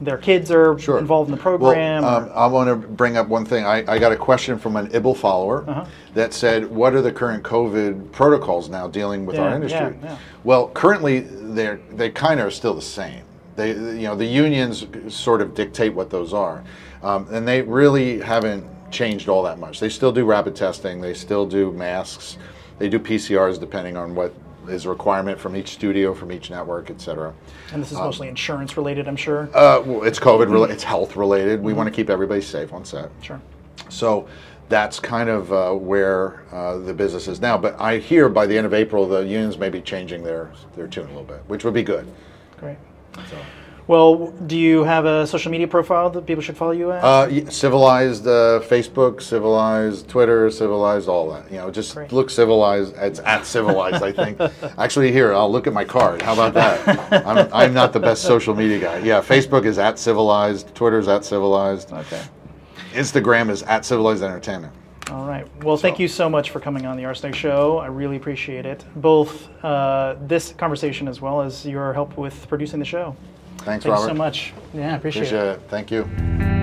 their kids are Sure. involved in the program. Well, um, I want to bring up one thing. I, I got a question from an IBL follower Uh-huh. that said, "What are the current COVID protocols now dealing with Yeah, our industry?" yeah, yeah. Well, currently they're they kind of are still the same. They you know the unions sort of dictate what those are, um, and they really haven't changed all that much. They still do rapid testing. They still do masks. They do PCRs depending on what is a requirement from each studio, from each network, et cetera. and this is mostly insurance related, I'm sure. Uh, well, it's COVID related. It's health related. We want to keep everybody safe on set. sure. So that's kind of uh, where uh, the business is now. But I hear by the end of April, the unions may be changing their, their tune a little bit, which would be good. Great. So, Well, do you have a social media profile that people should follow you at? Uh, civilized uh, Facebook, civilized Twitter, civilized all that. You know, just Great. look civilized. It's at civilized, I think. Actually, here I'll look at my card. How about that? I'm, I'm not the best social media guy. Yeah, Facebook is at civilized. Twitter's at civilized. okay. Instagram is at civilized entertainment. All right. Well, thank you so much for coming on the RSnake Show. I really appreciate it. Both uh, this conversation as well as your help with producing the show. Thanks, Thank Robert. so much. Yeah, appreciate, Appreciate it. it. Thank you.